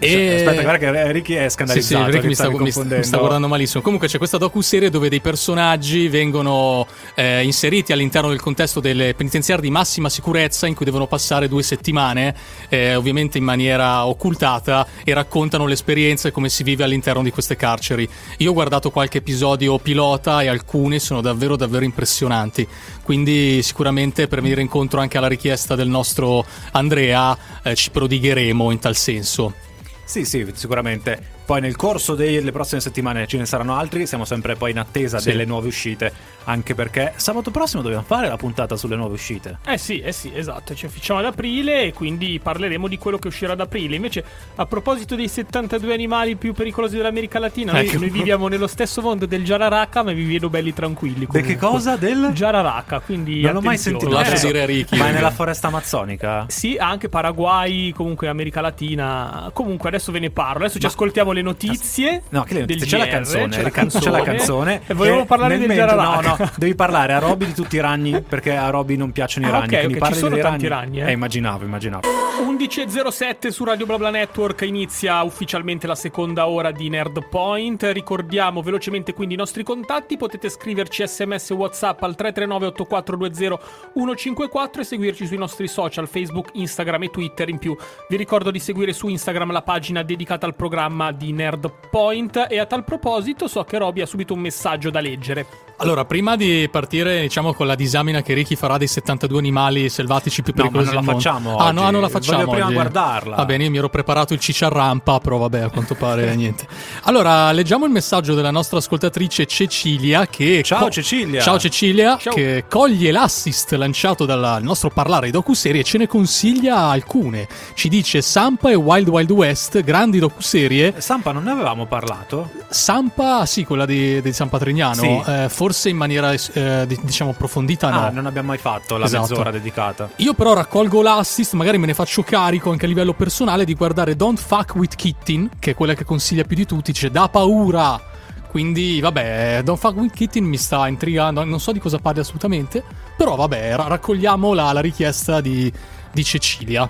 E... Aspetta, guarda che Ricky è scandalizzato. Sì, sì, Ricky mi sta, mi, mi sta, guardando malissimo. Comunque c'è questa docu-serie dove dei personaggi vengono eh, inseriti all'interno del contesto delle penitenziarie di massima sicurezza in cui devono passare due settimane, eh, ovviamente in maniera occultata, e raccontano l'esperienza e come si vive all'interno di queste carceri. Io ho guardato qualche episodio pilota e alcuni sono davvero davvero impressionanti. Quindi sicuramente per venire incontro anche alla richiesta del nostro Andrea eh, ci prodigheremo in tal senso. Sì, sì, sicuramente. Poi nel corso delle prossime settimane ce ne saranno altri, siamo sempre poi in attesa sì. delle nuove uscite, anche perché sabato prossimo dobbiamo fare la puntata sulle nuove uscite. Eh sì, eh sì, esatto, ci afficciamo ad aprile e quindi parleremo di quello che uscirà ad aprile. Invece, a proposito dei 72 animali più pericolosi dell'America Latina, ecco. noi, noi, viviamo nello stesso mondo del Jararaca, ma vi vedo belli tranquilli. De che cosa? Del Jararaca, quindi Non l'ho mai sentito. Lascia eh, dire Ricky. Ma è nella foresta amazzonica? Sì, anche Paraguay, comunque America Latina. Comunque adesso ve ne parlo. Adesso ma... ci ascoltiamo le notizie. No, che le notizie? C'è, GR, la canzone, c'è la canzone. C'è la canzone. E volevo parlare del mentre, No, no, devi parlare a Robby di tutti i ragni, perché a Robby non piacciono i ah, ragni. Ok, ok, ci sono tanti ragni. ragni eh. eh, immaginavo, immaginavo. 11.07 su Radio BlaBla Network inizia ufficialmente la seconda ora di Nerd Point. Ricordiamo velocemente quindi i nostri contatti. Potete scriverci sms WhatsApp al 339 8420 154 e seguirci sui nostri social Facebook, Instagram e Twitter. In più vi ricordo di seguire su Instagram la pagina dedicata al programma di Nerd Point e a tal proposito so che Roby ha subito un messaggio da leggere. Allora, prima di partire, diciamo, con la disamina che Ricky farà dei 72 animali selvatici più pericolosi no, ma non la facciamo Ah, no, non la facciamo Voglio prima oggi. guardarla. Va bene, io mi ero preparato il cicciarrampa, però vabbè, a quanto pare niente. Allora, leggiamo il messaggio della nostra ascoltatrice Cecilia che Ciao co- Cecilia. Ciao Cecilia, Ciao. che coglie l'assist lanciato dal nostro parlare di docuserie e ce ne consiglia alcune. Ci dice Sampa e Wild Wild West, grandi docuserie. Sampa non ne avevamo parlato? Sampa, sì, quella di, di San Patrignano, sì. eh, forse in maniera eh, diciamo approfondita no. Ah, non abbiamo mai fatto la esatto. mezz'ora dedicata. Io però raccolgo l'assist, magari me ne faccio carico anche a livello personale di guardare Don't Fuck With Kitten, che è quella che consiglia più di tutti, dice da paura. Quindi, vabbè, Don't Fuck With Kitten mi sta intrigando, non so di cosa parli assolutamente, però vabbè, raccogliamo la, la richiesta di, di Cecilia.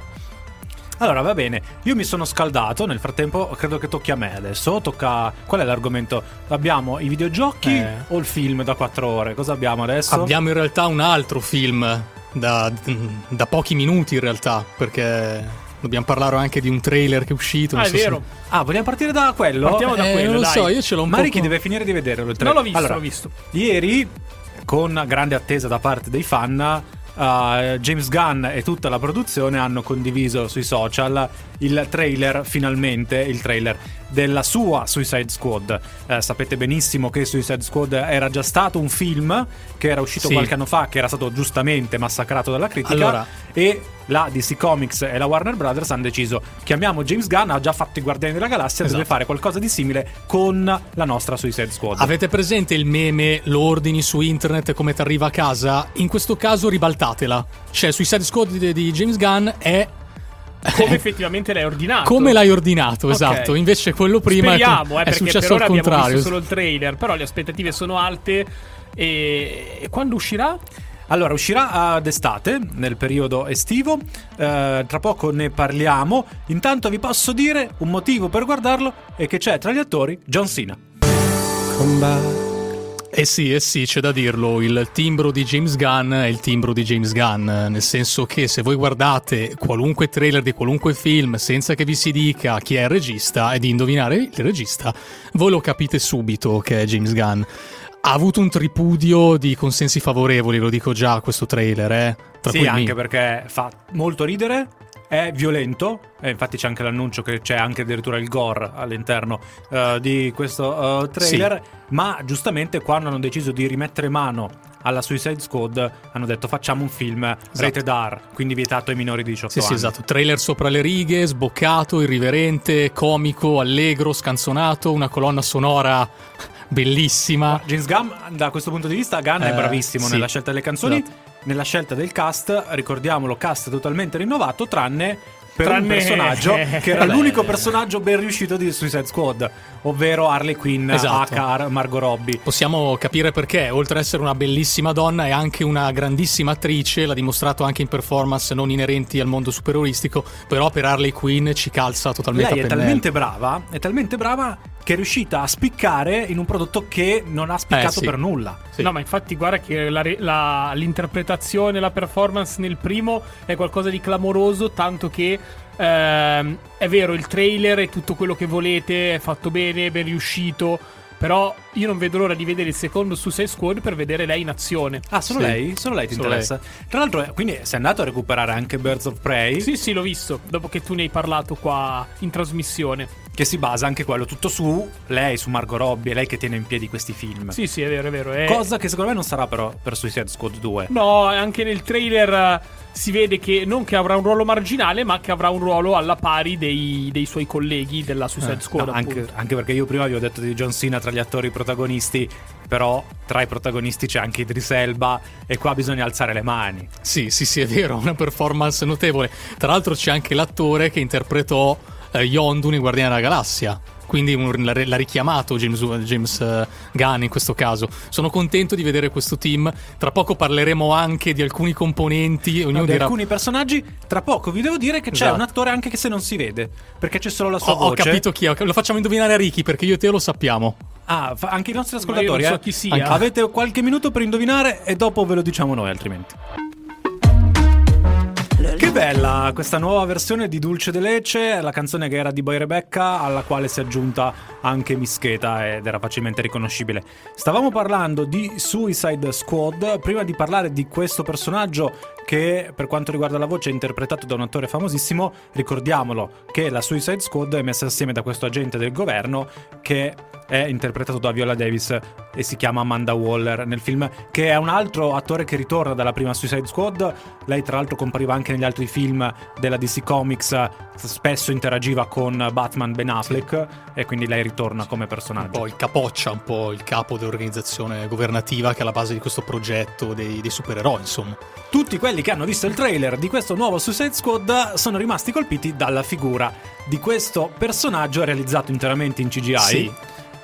Allora, va bene. Io mi sono scaldato. Nel frattempo, credo che tocchi a me adesso. Tocca. Qual è l'argomento? Abbiamo i videogiochi eh. o il film da 4 ore? Cosa abbiamo adesso? Abbiamo in realtà un altro film da, da pochi minuti in realtà, perché Dobbiamo parlare anche di un trailer che è uscito. Ah, è so vero. Se... Ah, vogliamo partire da quello? Partiamo da eh, quello. Non lo dai. so, io ce l'ho un po'. Mariki deve finire di vederlo. Il Non l'ho visto, allora, l'ho visto. Ieri, con grande attesa da parte dei fan, James Gunn e tutta la produzione hanno condiviso sui social il trailer, finalmente il trailer della sua Suicide Squad. Uh, sapete benissimo che Suicide Squad era già stato un film che era uscito sì. qualche anno fa, che era stato giustamente massacrato dalla critica. Allora. E la DC Comics e la Warner Brothers hanno deciso: chiamiamo James Gunn, ha già fatto i Guardiani della Galassia, Esatto. deve fare qualcosa di simile con la nostra Suicide Squad. Avete presente il meme, lo ordini su internet come ti arriva a casa? In questo caso ribaltatela. Cioè, Suicide Squad di, di James Gunn è Come effettivamente l'hai ordinato. come l'hai ordinato, Ok. esatto. Invece quello prima Speriamo, è, eh, è perché successo per ora al abbiamo contrario. visto solo il trailer, però le aspettative sono alte. E, e quando uscirà? Allora, uscirà ad estate, nel periodo estivo. Eh, tra poco ne parliamo. Intanto vi posso dire un motivo per guardarlo è che c'è tra gli attori John Cena. Eh sì, eh sì, c'è da dirlo, il timbro di James Gunn è il timbro di James Gunn, nel senso che se voi guardate qualunque trailer di qualunque film senza che vi si dica chi è il regista e di indovinare il regista, voi lo capite subito che è James Gunn. Ha avuto un tripudio di consensi favorevoli, lo dico già, questo trailer, eh. Tra sì, anche me. perché fa molto ridere. È violento, e infatti c'è anche l'annuncio che c'è anche addirittura il gore all'interno eh, di questo eh, trailer. Ma giustamente, quando hanno deciso di rimettere mano alla Suicide Squad, hanno detto facciamo un film rated R, quindi vietato ai minori di 18 Sì, sì, anni. esatto. Trailer sopra le righe, sboccato, irriverente, comico, allegro, scanzonato, una colonna sonora bellissima. James Gunn, da questo punto di vista, Gunn è Eh, bravissimo sì. nella scelta delle canzoni, Esatto. nella scelta del cast, ricordiamolo, cast totalmente rinnovato, tranne per un Tranne- personaggio che era l'unico personaggio ben riuscito di Suicide Squad, ovvero Harley Quinn Esatto. H. Margot Robbie. Possiamo capire perché, oltre ad essere una bellissima donna, è anche una grandissima attrice, l'ha dimostrato anche in performance non inerenti al mondo supereristico, però per Harley Quinn ci calza totalmente Lei a è pennello. talmente brava, è talmente brava che è riuscita a spiccare in un prodotto che non ha spiccato Eh, sì. per nulla. Sì. No, ma infatti guarda che la la- l'interpretazione, la performance nel primo è qualcosa di clamoroso, tanto che ehm, è vero, il trailer e tutto quello che volete è fatto bene, ben riuscito, però io non vedo l'ora di vedere il secondo Suicide Squad per vedere lei in azione. Ah, solo Sì. lei? Solo lei ti Solo interessa? Tra l'altro, eh, quindi sei andato a recuperare anche Birds of Prey, Sì, sì, l'ho visto, dopo che tu ne hai parlato qua in trasmissione. Che si basa anche quello tutto su lei, su Margot Robbie, è lei che tiene in piedi questi film. Sì, sì, è vero, è vero. È... Cosa che secondo me non sarà però per Suicide Squad 2. No, anche nel trailer eh, si vede che non che avrà un ruolo marginale, ma che avrà un ruolo alla pari dei, dei suoi colleghi della Suicide Squad. No, anche, anche perché io prima vi ho detto di John Cena tra gli attori protagonisti, però tra i protagonisti c'è anche Idris Elba e qua bisogna alzare le mani. Sì, sì, sì, è vero, una performance notevole. Tra l'altro c'è anche l'attore che interpretò eh, Yondu nei Guardiani della Galassia. Quindi un- l'ha, l'ha richiamato James, James eh, Gunn in questo caso. Sono contento di vedere questo team. Tra poco parleremo anche di alcuni componenti. No, di dirà. alcuni personaggi, tra poco vi devo dire che c'è Esatto. un attore anche che se non si vede, perché c'è solo la Ho, sua ho voce. capito chi è. Lo facciamo indovinare a Ricky perché io e te lo sappiamo. Ah, fa- anche i nostri ascoltatori. non so eh. chi sia. Anche- Avete qualche minuto per indovinare e dopo ve lo diciamo noi altrimenti. Che bella questa nuova versione di Dulce de Lece, la canzone che era di Boy Rebecca, alla quale si è aggiunta anche Mischeta ed era facilmente riconoscibile. Stavamo parlando di Suicide Squad, prima di parlare di questo personaggio che per quanto riguarda la voce è interpretato da un attore famosissimo, ricordiamolo che la Suicide Squad è messa assieme da questo agente del governo che è interpretato da Viola Davis e si chiama Amanda Waller nel film, che è un altro attore che ritorna dalla prima Suicide Squad. Lei, tra l'altro, compariva anche negli altri film della DC Comics. Spesso interagiva con Batman Ben Affleck e quindi lei ritorna come Un personaggio. po' il capoccia, un po' il capo dell'organizzazione governativa che è alla base di questo progetto dei, dei supereroi, insomma. Tutti quelli che hanno visto il trailer di questo nuovo Suicide Squad sono rimasti colpiti dalla figura di questo personaggio realizzato interamente in CGI. Sì.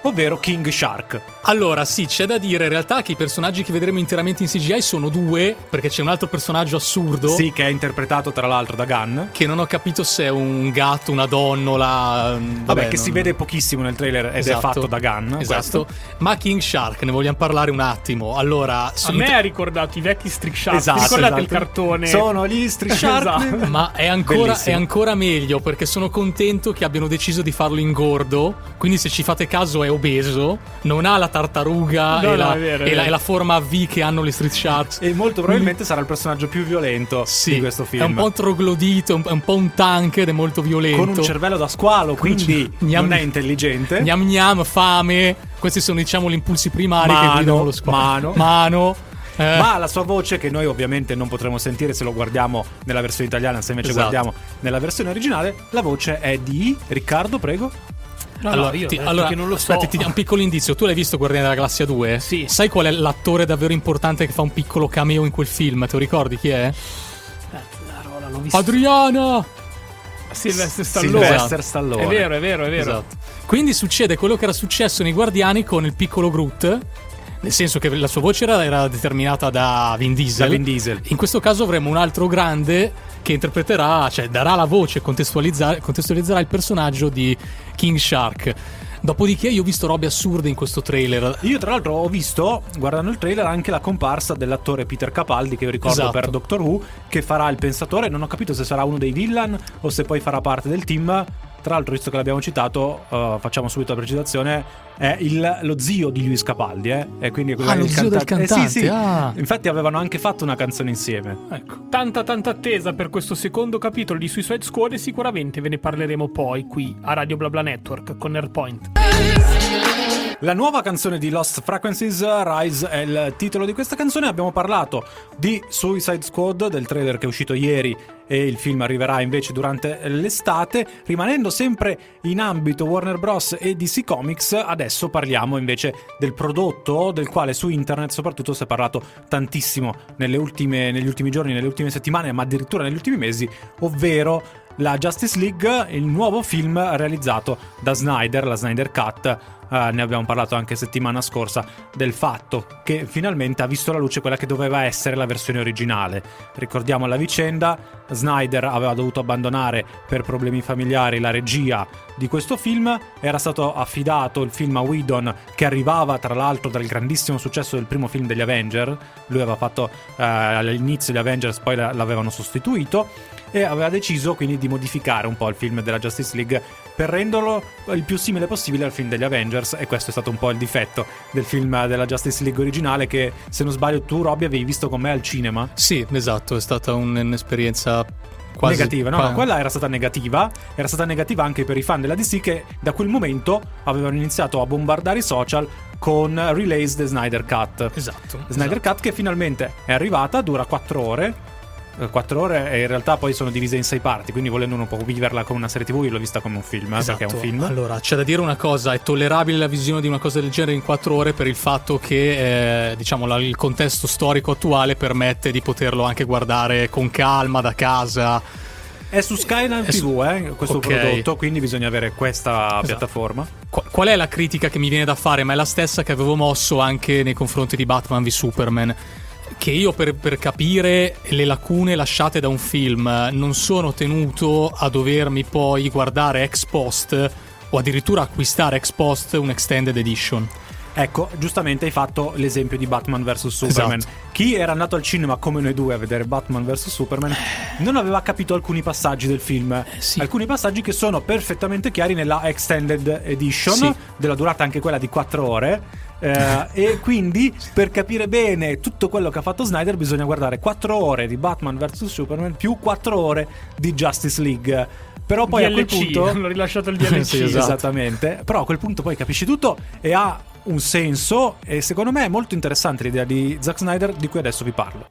Ovvero King Shark. Allora, sì, c'è da dire in realtà che i personaggi che vedremo interamente in CGI sono due, perché c'è un altro personaggio assurdo. Sì, che è interpretato tra l'altro da Gunn. Che non ho capito se è un gatto, una donnola. Mm, vabbè, vabbè che non... si vede pochissimo nel trailer ed esatto, è fatto da Gunn. Esatto. Questo. Ma King Shark, ne vogliamo parlare un attimo. Allora, a me ha ricordato i vecchi Street Shark. Esatto, ricordate esatto. il cartone? Sono gli Street Shark. esatto. Ma è ancora, è ancora meglio perché sono contento che abbiano deciso di farlo ingordo. Quindi, se ci fate caso, è obeso. Non ha la tartaruga no, e, no, la, vero, e, la, e, la, forma V che hanno le Street Sharks. E molto probabilmente sarà il personaggio più violento sì, di questo film. È un po' troglodito, è un po' un tank ed è molto violento. Con un cervello da squalo, quindi gnam, non è intelligente. Gnam gnam, fame. Questi sono, diciamo, gli impulsi primari mano, che guidano lo squalo. Mano. Mano. Eh. Ma la sua voce, che noi ovviamente non potremo sentire se lo guardiamo nella versione italiana, se invece esatto. guardiamo nella versione originale, la voce è di Riccardo, prego. No, allora, no, io ti, allora, non lo so. Aspetta, ti do un piccolo indizio. Tu l'hai visto Guardiani della Galassia 2? Sì. Sai qual è l'attore davvero importante che fa un piccolo cameo in quel film? Te lo ricordi chi è? Eh. Adriana! Sylvester Stallone. Sylvester Stallone. È vero, è vero, è vero. Esatto. Quindi succede quello che era successo nei Guardiani con il piccolo Groot nel senso che la sua voce era, era determinata da Vin, da Vin Diesel. In questo caso avremo un altro grande che interpreterà, cioè darà la voce, contestualizzerà, contestualizzerà il personaggio di King Shark. Dopodiché io ho visto robe assurde in questo trailer. Io tra l'altro ho visto, guardando il trailer, anche la comparsa dell'attore Peter Capaldi, che io ricordo esatto. per Doctor Who, che farà il pensatore. Non ho capito se sarà uno dei villain o se poi farà parte del team. Tra l'altro, visto che l'abbiamo citato, uh, facciamo subito la precisazione: è il, lo zio di Luis Capaldi, eh? E quindi ah, lo zio canta- del cantante. Eh, sì, sì. Ah. Infatti avevano anche fatto una canzone insieme. Ecco. Tanta, tanta attesa per questo secondo capitolo di Suicide Squad e sicuramente ve ne parleremo poi qui a Radio BlaBla Network con Airpoint. La nuova canzone di Lost Frequencies, Rise, è il titolo di questa canzone. Abbiamo parlato di Suicide Squad, del trailer che è uscito ieri e il film arriverà invece durante l'estate. Rimanendo sempre in ambito Warner Bros. e DC Comics, adesso parliamo invece del prodotto del quale su internet soprattutto si è parlato tantissimo ultime, negli ultimi giorni, nelle ultime settimane, ma addirittura negli ultimi mesi, ovvero la Justice League, il nuovo film realizzato da Snyder, la Snyder Cut Uh, ne abbiamo parlato anche settimana scorsa, del fatto che finalmente ha visto la luce quella che doveva essere la versione originale. Ricordiamo la vicenda, Snyder aveva dovuto abbandonare per problemi familiari la regia di questo film, era stato affidato il film a Whedon che arrivava tra l'altro dal grandissimo successo del primo film degli Avenger, lui aveva fatto uh, all'inizio gli Avengers, poi l'avevano sostituito e aveva deciso quindi di modificare un po' il film della Justice League per renderlo il più simile possibile al film degli Avengers e questo è stato un po' il difetto del film della Justice League originale che se non sbaglio tu Robby avevi visto con me al cinema. Sì, esatto, è stata un'esperienza Quasi, negativa. No, no, quella era stata negativa. Era stata negativa anche per i fan della DC che da quel momento avevano iniziato a bombardare i social con Release the Snyder Cut. Esatto. Snyder esatto. Cut che finalmente è arrivata, dura 4 ore 4 ore e in realtà poi sono divise in 6 parti, quindi volendo un po' viverla come una serie TV, io l'ho vista come un film, eh, esatto. perché è un film. Allora, c'è da dire una cosa, è tollerabile la visione di una cosa del genere in 4 ore per il fatto che, eh, diciamo, la, il contesto storico attuale permette di poterlo anche guardare con calma da casa. È su Skyline è TV eh, questo okay. prodotto, quindi bisogna avere questa esatto. piattaforma. Qual è la critica che mi viene da fare? Ma è la stessa che avevo mosso anche nei confronti di Batman v Superman che io per, per, capire le lacune lasciate da un film non sono tenuto a dovermi poi guardare ex post o addirittura acquistare ex post un extended edition. Ecco, giustamente hai fatto l'esempio di Batman vs Superman. Esatto. Chi era andato al cinema come noi due a vedere Batman vs Superman non aveva capito alcuni passaggi del film. Eh, sì. Alcuni passaggi che sono perfettamente chiari nella Extended Edition, sì. della durata anche quella di 4 ore eh, e quindi per capire bene tutto quello che ha fatto Snyder bisogna guardare 4 ore di Batman vs Superman più 4 ore di Justice League. Però poi DLC, a quel punto hanno rilasciato il DLC sì, esatto. esattamente. Però a quel punto poi capisci tutto e ha un senso e secondo me è molto interessante l'idea di Zack Snyder di cui adesso vi parlo.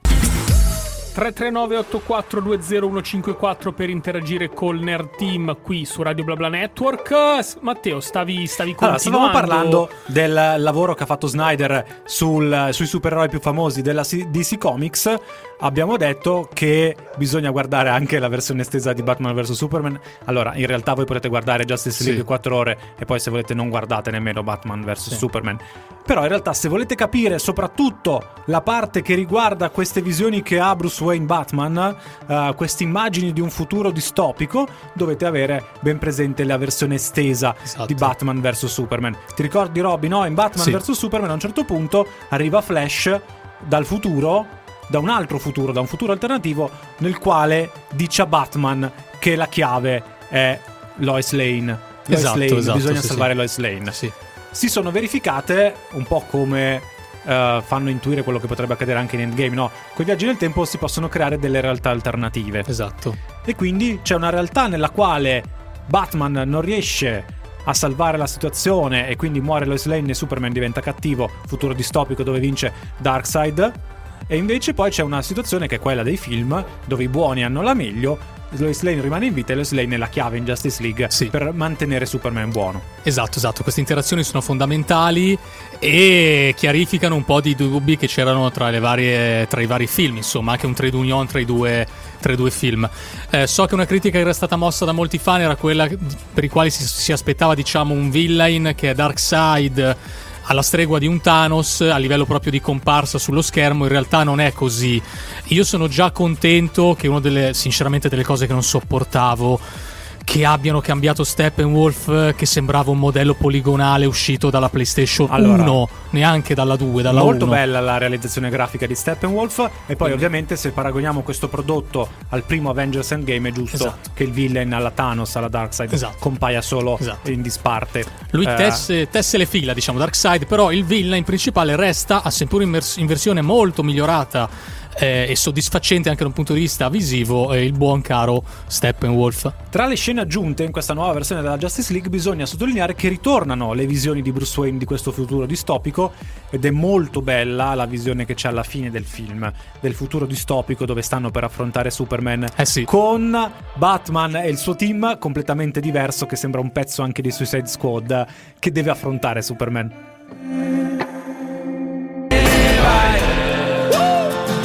339 8420154 per interagire col Nerd Team qui su Radio BlaBla Network. Matteo, stavi, stavi allora, stavamo parlando del lavoro che ha fatto Snyder sul, sui supereroi più famosi della DC Comics. Abbiamo detto che bisogna guardare anche la versione estesa di Batman vs Superman. Allora, in realtà voi potete guardare Justice League sì. 4 ore e poi se volete non guardate nemmeno Batman vs sì. Superman. Però in realtà se volete capire soprattutto la parte che riguarda queste visioni che ha Bruce Wayne Batman, uh, queste immagini di un futuro distopico, dovete avere ben presente la versione estesa esatto. di Batman vs Superman. Ti ricordi Robin? No, in Batman sì. vs Superman a un certo punto arriva Flash dal futuro da un altro futuro, da un futuro alternativo, nel quale dice a Batman che la chiave è Lois Lane. Lois esatto, Lane, esatto, bisogna sì, salvare sì. Lois Lane. Sì. Si sono verificate un po' come uh, fanno intuire quello che potrebbe accadere anche in Endgame, no? Con i viaggi nel tempo si possono creare delle realtà alternative. Esatto. E quindi c'è una realtà nella quale Batman non riesce a salvare la situazione e quindi muore Lois Lane e Superman diventa cattivo, futuro distopico dove vince Darkseid e invece poi c'è una situazione che è quella dei film, dove i buoni hanno la meglio, Lois Lane rimane in vita e Lois Lane è la chiave in Justice League sì. per mantenere Superman buono. Esatto, esatto, queste interazioni sono fondamentali e chiarificano un po' di dubbi che c'erano tra, varie, tra i vari film, insomma, anche un trade union tra i due, tra i due film. Eh, so che una critica che era stata mossa da molti fan era quella per i quali si, si aspettava, diciamo, un villain che è Darkseid alla stregua di un Thanos a livello proprio di comparsa sullo schermo, in realtà non è così. Io sono già contento che una delle, sinceramente, delle cose che non sopportavo che abbiano cambiato Steppenwolf che sembrava un modello poligonale uscito dalla PlayStation allora, 1, neanche dalla 2, dalla molto 1. bella la realizzazione grafica di Steppenwolf e poi Quindi. ovviamente se paragoniamo questo prodotto al primo Avengers Endgame è giusto esatto. che il villain alla Thanos, alla Darkseid esatto. compaia solo esatto. in disparte. Lui eh. tesse, tesse, le fila, diciamo, Darkseid, però il villain principale resta, seppur in, vers- in versione molto migliorata eh, e soddisfacente anche da un punto di vista visivo eh, il buon caro Steppenwolf. Tra le scene aggiunte in questa nuova versione della Justice League bisogna sottolineare che ritornano le visioni di Bruce Wayne di questo futuro distopico ed è molto bella la visione che c'è alla fine del film del futuro distopico dove stanno per affrontare Superman eh sì. con Batman e il suo team completamente diverso che sembra un pezzo anche di Suicide Squad che deve affrontare Superman.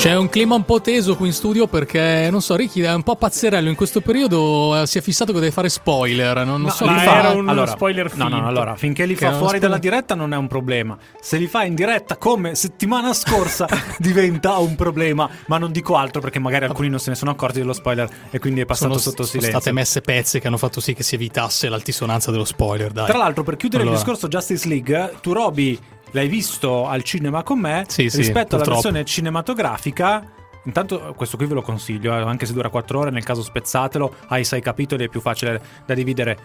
C'è un clima un po' teso qui in studio perché, non so, Ricky è un po' pazzerello in questo periodo, eh, si è fissato che deve fare spoiler, non, non no, so ma li fa. era un allora, spoiler finto. No, no, allora, finché li che fa fuori dalla diretta non è un problema. Se li fa in diretta come settimana scorsa diventa un problema, ma non dico altro perché magari alcuni non se ne sono accorti dello spoiler e quindi è passato sono, sotto silenzio. Sono state messe pezze che hanno fatto sì che si evitasse l'altisonanza dello spoiler, dai. Tra l'altro, per chiudere allora. il discorso Justice League, tu Roby l'hai visto al cinema con me sì, rispetto sì, alla versione cinematografica Intanto questo qui ve lo consiglio, eh, anche se dura 4 ore, nel caso spezzatelo, hai 6 capitoli, è più facile da dividere.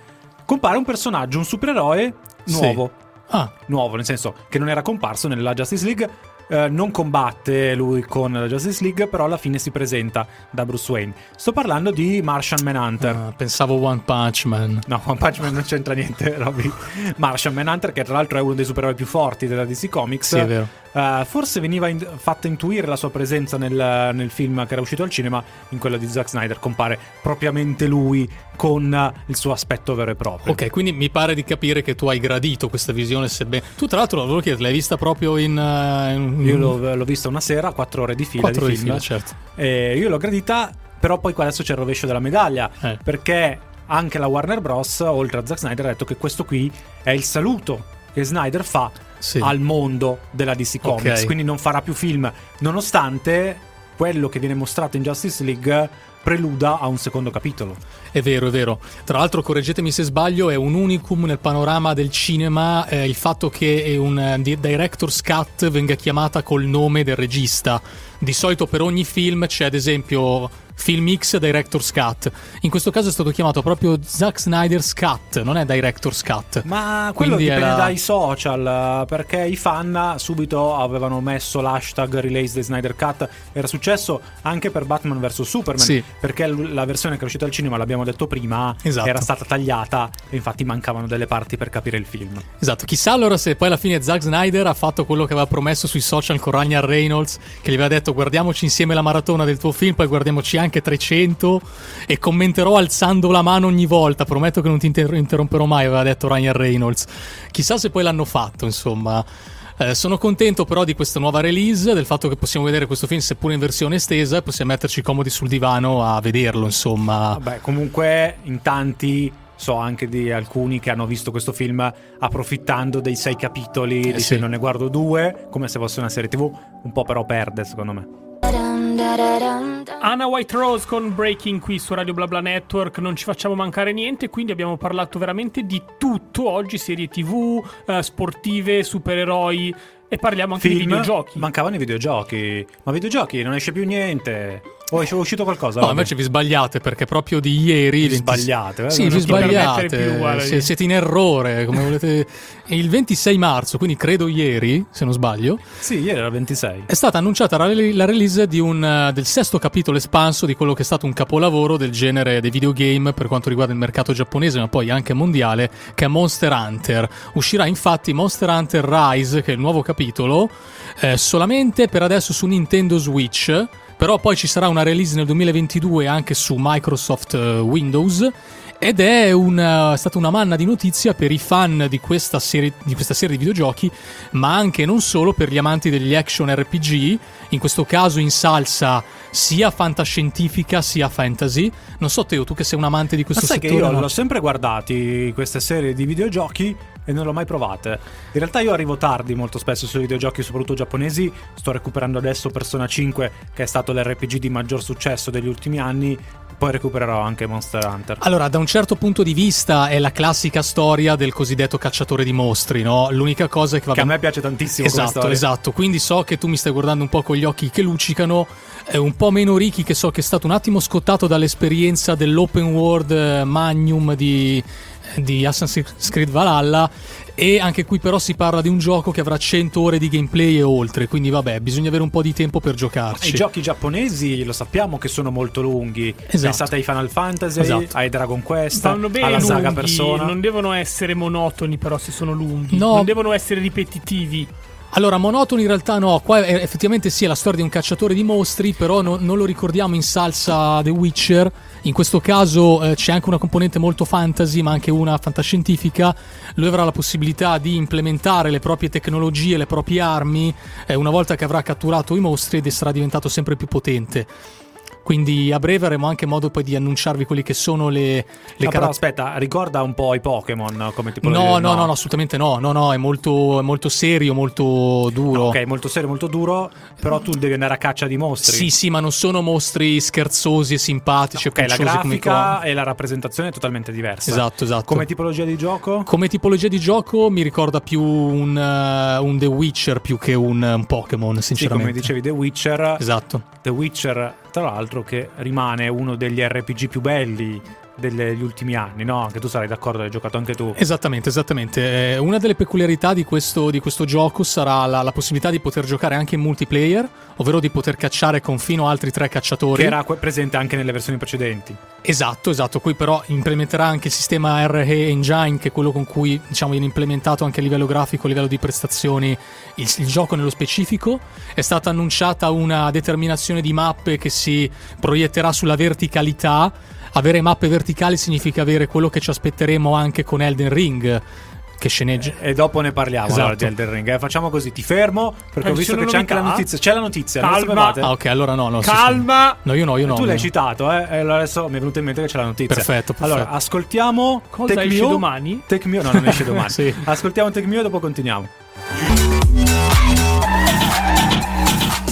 Compare un personaggio, un supereroe nuovo. Sì. Ah. Nuovo, nel senso che non era comparso nella Justice League eh, non combatte lui con la Justice League, però alla fine si presenta da Bruce Wayne. Sto parlando di Martian Manhunter. Uh, pensavo One Punch Man. No, One Punch Man non c'entra niente, Robby. Martian Manhunter, che tra l'altro è uno dei supereroi più forti della DC Comics. Sì, è vero. Uh, forse veniva in- fatta intuire la sua presenza nel, nel, film che era uscito al cinema, in quello di Zack Snyder compare propriamente lui con il suo aspetto vero e proprio. Ok, quindi mi pare di capire che tu hai gradito questa visione, sebbene... Tu tra l'altro, volevo chiedere, l'hai vista proprio in... Uh, in... Io l'ho, l'ho, vista una sera, quattro ore di fila. Quattro di film, fila, certo. E io l'ho gradita, però poi qua adesso c'è il rovescio della medaglia, eh. perché anche la Warner Bros., oltre a Zack Snyder, ha detto che questo qui è il saluto che Snyder fa sì. al mondo della DC Comics, okay. quindi non farà più film, nonostante quello che viene mostrato in Justice League preluda a un secondo capitolo. È vero, è vero. Tra l'altro, correggetemi se sbaglio, è un unicum nel panorama del cinema eh, il fatto che un uh, director's cut venga chiamata col nome del regista. Di solito per ogni film c'è ad esempio Film X Director's Cut. In questo caso è stato chiamato proprio Zack Snyder's Cut, non è Director's Cut. Ma quello Quindi dipende era... dai social, perché i fan subito avevano messo l'hashtag release the Snyder Cut. Era successo anche per Batman vs Superman, sì. perché la versione che è uscita al cinema, l'abbiamo detto prima, esatto. era stata tagliata e infatti mancavano delle parti per capire il film. Esatto, chissà allora se poi alla fine Zack Snyder ha fatto quello che aveva promesso sui social con Ryan Reynolds, che gli aveva detto guardiamoci insieme la maratona del tuo film, poi guardiamoci anche anche 300 e commenterò alzando la mano ogni volta, prometto che non ti inter- interromperò mai, aveva detto Ryan Reynolds. Chissà se poi l'hanno fatto, insomma. Eh, sono contento però di questa nuova release, del fatto che possiamo vedere questo film seppur in versione estesa e possiamo metterci comodi sul divano a vederlo, insomma. Vabbè, comunque in tanti so anche di alcuni che hanno visto questo film approfittando dei sei capitoli, eh, di sì. se non ne guardo due, come se fosse una serie tv, un po' però perde secondo me. Anna White Rose con Breaking qui su Radio BlaBla Network, non ci facciamo mancare niente, quindi abbiamo parlato veramente di tutto oggi, serie tv, eh, sportive, supereroi e parliamo anche Film, di videogiochi. Mancavano i videogiochi, ma videogiochi non esce più niente. O è uscito qualcosa? No, invece vi sbagliate perché proprio di ieri. Vi 20... sbagliate, eh? Sì, vi sbagliate. Più, guarda, siete in errore. Come volete. Il 26 marzo, quindi credo ieri, se non sbaglio. Sì, ieri era il 26. È stata annunciata la, release un, del sesto capitolo espanso di quello che è stato un capolavoro del genere dei videogame per quanto riguarda il mercato giapponese, ma poi anche mondiale, che è Monster Hunter. Uscirà infatti Monster Hunter Rise, che è il nuovo capitolo, eh, solamente per adesso su Nintendo Switch però poi ci sarà una release nel 2022 anche su Microsoft eh, Windows ed è una, è stata una manna di notizia per i fan di questa, serie, di questa serie di videogiochi, ma anche non solo per gli amanti degli action RPG, in questo caso in salsa sia fantascientifica sia fantasy. Non so Teo, tu che sei un amante di questo ma sai settore. Che io no? l'ho sempre guardati queste serie di videogiochi e non l'ho mai provate. In realtà io arrivo tardi molto spesso sui videogiochi, soprattutto giapponesi. Sto recuperando adesso Persona 5, che è stato l'RPG di maggior successo degli ultimi anni. Poi recupererò anche Monster Hunter. Allora, da un certo punto di vista è la classica storia del cosiddetto cacciatore di mostri, no? L'unica cosa è che... Va che a me piace tantissimo. Esatto, esatto. Quindi so che tu mi stai guardando un po' con gli occhi che luccicano. È un po' meno Ricky che so che è stato un attimo scottato dall'esperienza dell'open world eh, magnum di di Assassin's Creed Valhalla e anche qui però si parla di un gioco che avrà 100 ore di gameplay e oltre, quindi vabbè, bisogna avere un po' di tempo per giocarci. I giochi giapponesi lo sappiamo che sono molto lunghi. Esatto. Pensate ai Final Fantasy, esatto. ai Dragon Quest, Vanno bene alla saga lunghi, Persona. Non devono essere monotoni però se sono lunghi, no. non devono essere ripetitivi. Allora, monotoni in realtà no, qua effettivamente sì è la storia di un cacciatore di mostri, però no, non lo ricordiamo in salsa The Witcher. In questo caso eh, c'è anche una componente molto fantasy, ma anche una fantascientifica. Lui avrà la possibilità di implementare le proprie tecnologie, le proprie armi, eh, una volta che avrà catturato i mostri ed sarà diventato sempre più potente. Quindi a breve avremo anche modo poi di annunciarvi quelli che sono le, le no, carat- aspetta, ricorda un po' i Pokémon come tipo no, no, no, no, assolutamente no. No, no, è molto, è molto serio, molto duro. ok, molto serio, molto duro. Però tu devi andare a caccia di mostri. Sì, sì, ma non sono mostri scherzosi e simpatici. Ok, la grafica e la rappresentazione è totalmente diversa. Esatto, esatto. Come tipologia di gioco? Come tipologia di gioco mi ricorda più un, uh, un The Witcher più che un, un Pokémon, sinceramente. Sì, come dicevi, The Witcher. Esatto. The Witcher tra l'altro che rimane uno degli RPG più belli degli ultimi anni, no? Anche tu sarai d'accordo, hai giocato anche tu. Esattamente, esattamente. Eh, una delle peculiarità di questo, di questo gioco sarà la, la, possibilità di poter giocare anche in multiplayer, ovvero di poter cacciare con fino altri tre cacciatori. Che era presente anche nelle versioni precedenti. Esatto, esatto. Qui però implementerà anche il sistema RE Engine, che è quello con cui diciamo, viene implementato anche a livello grafico, a livello di prestazioni, il, il gioco nello specifico. È stata annunciata una determinazione di mappe che si proietterà sulla verticalità avere mappe verticali significa avere quello che ci aspetteremo anche con Elden Ring che sceneggia. E dopo ne parliamo esatto. allora di Elden Ring. Eh, facciamo così, ti fermo perché eh, ho visto che c'è anche la notizia. C'è la notizia, Calma. Ah, ok, allora no, no Calma. Sì, sì. No, io no, io no. Tu l'hai no. citato, eh? E adesso mi è venuto in mente che c'è la notizia. Perfetto, perfetto. Allora, ascoltiamo Cosa Tech esce Mio. domani? Tech Mio, no, non esce domani. sì. Ascoltiamo Tech Mio e dopo continuiamo.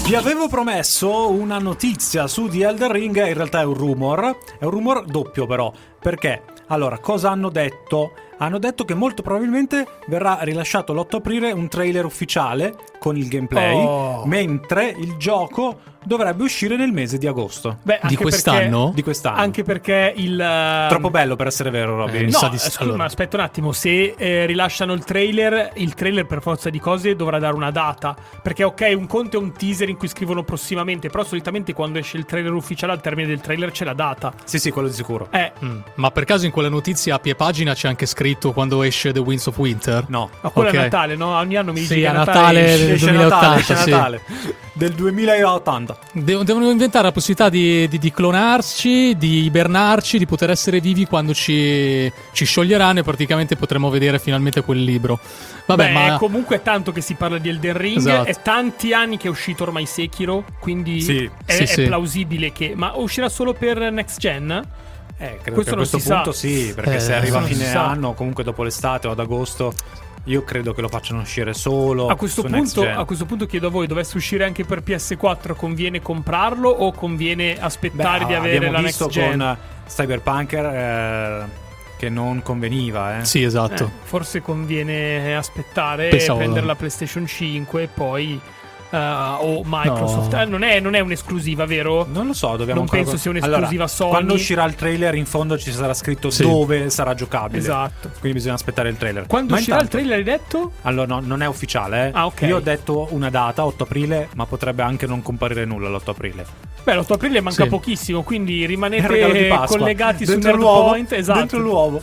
Vi avevo promesso una notizia su The Elder Ring, in realtà è un rumor, è un rumor doppio però, perché? Allora, cosa hanno detto? Hanno detto che molto probabilmente verrà rilasciato l'8 aprile un trailer ufficiale con il gameplay, oh. mentre il gioco dovrebbe uscire nel mese di agosto. Beh, di quest'anno? Perché, di quest'anno. Anche perché il... Uh... Troppo bello per essere vero, Robby. Eh, no, sa di... scusa, allora. ma aspetta un attimo. Se eh, rilasciano il trailer, il trailer per forza di cose dovrà dare una data. Perché ok, un conto è un teaser in cui scrivono prossimamente, però solitamente quando esce il trailer ufficiale al termine del trailer c'è la data. Sì, sì, quello di sicuro. Eh. Mm. Ma per caso in quella notizia a pie pagina c'è anche scritto quando esce The Winds of Winter? No. Ma quello okay. è Natale, no? Ogni anno mi dici sì, che a Natale, Natale del 2080, esce sì. Natale del 2080. De- devono inventare la possibilità di, di, di, clonarci, di ibernarci, di poter essere vivi quando ci, ci scioglieranno e praticamente potremo vedere finalmente quel libro. Vabbè, Beh, ma... comunque è tanto che si parla di Elden Ring, esatto. è tanti anni che è uscito ormai Sekiro, quindi sì. è, sì, è sì. plausibile che... Ma uscirà solo per next gen? Eh, credo questo che a questo punto sa. sì, perché eh, se arriva a fine anno, comunque dopo l'estate o ad agosto io credo che lo facciano uscire solo a questo, punto, a questo punto chiedo a voi, dovesse uscire anche per PS4, conviene comprarlo o conviene aspettare Beh, di avere la next gen? con Cyberpunk eh, che non conveniva. Eh. Sì, esatto. Eh, forse conviene aspettare, Pensavo... prendere la PlayStation 5 e poi uh, o Microsoft. No. Eh, non, è, non, è, un'esclusiva, vero? Non lo so, dobbiamo Non penso sia un'esclusiva allora, Sony. Quando uscirà il trailer, in fondo ci sarà scritto sì. dove sarà giocabile. Esatto. Quindi bisogna aspettare il trailer. Quando ma uscirà intanto, il trailer, hai detto? Allora, no, non è ufficiale. Eh. Ah, ok. Io ho detto una data, 8 aprile, ma potrebbe anche non comparire nulla l'8 aprile. Beh, l'8 aprile manca sì. pochissimo, quindi rimanete collegati su Nerdpoint. Esatto. Dentro l'uovo.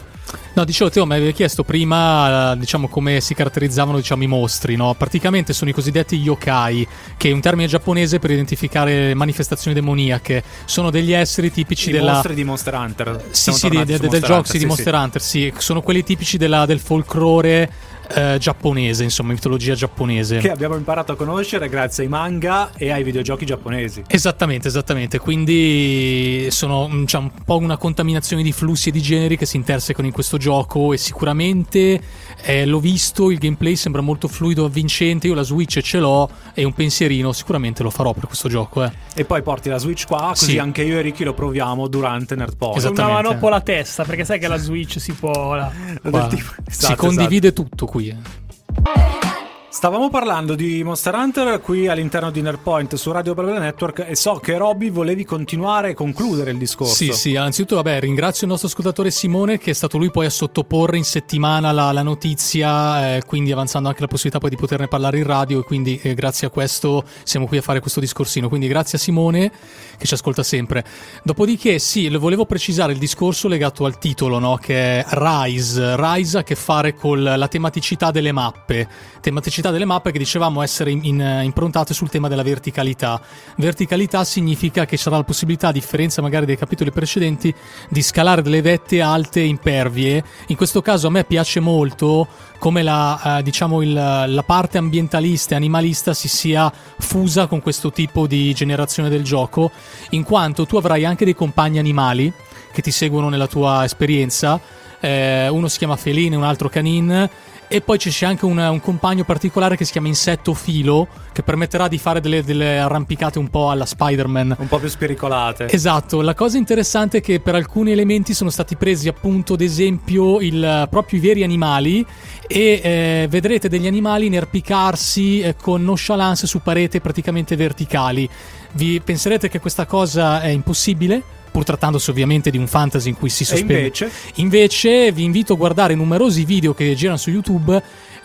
No, dicevo, Teo, mi avevi chiesto prima, diciamo, come si caratterizzavano, diciamo, i mostri, no? Praticamente sono i cosiddetti yokai, che è un termine giapponese per identificare manifestazioni demoniache. Sono degli esseri tipici I della... mostri di Monster Hunter. Sì, sì, di, de, del gioco sì, di Monster. Hunter, sì. Sono quelli tipici della, del folklore eh, giapponese, insomma, mitologia giapponese. Che abbiamo imparato a conoscere grazie ai manga e ai videogiochi giapponesi. Esattamente, esattamente. Quindi sono cioè, un po' una contaminazione di flussi e di generi che si intersecano in questo gioco e sicuramente eh, l'ho visto, il gameplay sembra molto fluido, avvincente, io la Switch ce l'ho e un pensierino sicuramente lo farò per questo gioco. Eh. E poi porti la Switch qua, così sì. anche io e Ricky lo proviamo durante Nerdpoint. Una manoppola a testa, perché sai che la Switch si può... La... Esatto, si condivide esatto. tutto qui. Qui. Stavamo parlando di Monster Hunter qui all'interno di Nerdpoint su Radio Parallel Network e so che Robby volevi continuare e concludere il discorso. Sì, sì, anzitutto vabbè, ringrazio il nostro ascoltatore Simone che è stato lui poi a sottoporre in settimana la, la notizia, eh, quindi avanzando anche la possibilità poi di poterne parlare in radio e quindi eh, grazie a questo siamo qui a fare questo discorsino. Quindi grazie a Simone che ci ascolta sempre. Dopodiché sì, volevo precisare il discorso legato al titolo, no? che è Rise. Rise ha a che fare con la tematicità delle mappe. Tematicità delle mappe che dicevamo essere in, in, improntate sul tema della verticalità. Verticalità significa che sarà la possibilità, a differenza magari dei capitoli precedenti, di scalare delle vette alte impervie. In questo caso a me piace molto come la, eh, diciamo il, la parte ambientalista e animalista si sia fusa con questo tipo di generazione del gioco, in quanto tu avrai anche dei compagni animali che ti seguono nella tua esperienza. Eh, uno si chiama Feline, un altro Canin e poi c'è anche un, un, compagno particolare che si chiama Insetto Filo, che permetterà di fare delle, delle, arrampicate un po' alla Spider-Man. Un po' più spericolate. Esatto, la cosa interessante è che per alcuni elementi sono stati presi appunto, ad esempio, il, proprio i veri animali e eh, vedrete degli animali inerpicarsi eh, con nonchalance su pareti praticamente verticali. Vi penserete che questa cosa è impossibile? Pur trattandosi ovviamente di un fantasy in cui si sospende. Invece? invece vi invito a guardare numerosi video che girano su YouTube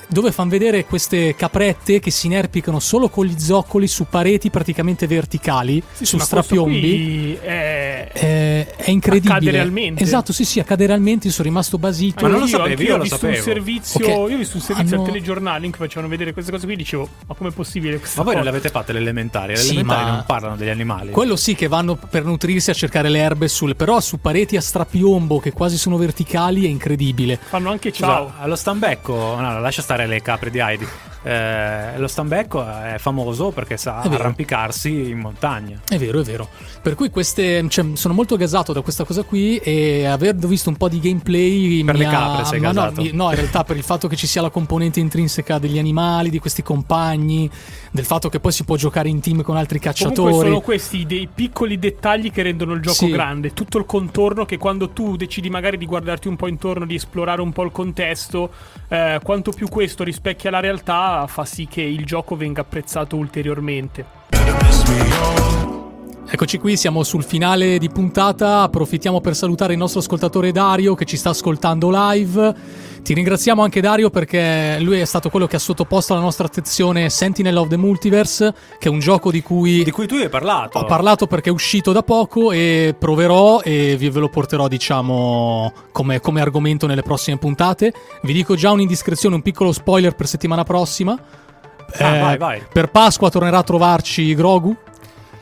dove fanno vedere queste caprette che si inerpicano solo con gli zoccoli su pareti praticamente verticali, sì, su strapiombi. È... È, è... incredibile. Accade realmente. Esatto, sì, sì, accade realmente. Sono rimasto basito. Ma non lo sapevo, io, io, ho visto un servizio, okay. io ho visto un servizio Hanno... al telegiornale in cui facevano vedere queste cose qui dicevo, ma com'è possibile Ma voi non le avete fatte le elementari? Le sì, elementari non parlano degli animali. Quello sì che vanno per nutrirsi a cercare le erbe sul... però su pareti a strapiombo che quasi sono verticali è incredibile. Fanno anche ciao. Scusa, allo stambecco, no, lascia stare le capre di Heidi. Eh, lo stambecco è famoso perché sa arrampicarsi in montagna. È vero, è vero. Per cui queste, cioè, sono molto gasato da questa cosa qui e aver visto un po' di gameplay per le capre ha... sei gasato. No, no, in realtà per il fatto che ci sia la componente intrinseca degli animali, di questi compagni, del fatto che poi si può giocare in team con altri cacciatori. Comunque sono questi dei piccoli dettagli che rendono il gioco sì. grande, tutto il contorno che quando tu decidi magari di guardarti un po' intorno, di esplorare un po' il contesto, eh, quanto più questo rispecchia la realtà fa sì che il gioco venga apprezzato ulteriormente. Eccoci qui, siamo sul finale di puntata. Approfittiamo per salutare il nostro ascoltatore Dario che ci sta ascoltando live. Ti ringraziamo anche Dario perché lui è stato quello che ha sottoposto alla nostra attenzione Sentinel of the Multiverse, che è un gioco di cui... Di cui tu hai parlato. Ho parlato perché è uscito da poco e proverò e ve lo porterò, diciamo, come, come argomento nelle prossime puntate. Vi dico già un'indiscrezione, un piccolo spoiler per settimana prossima Ah, vai, vai. Per Pasqua tornerà a trovarci Grogu.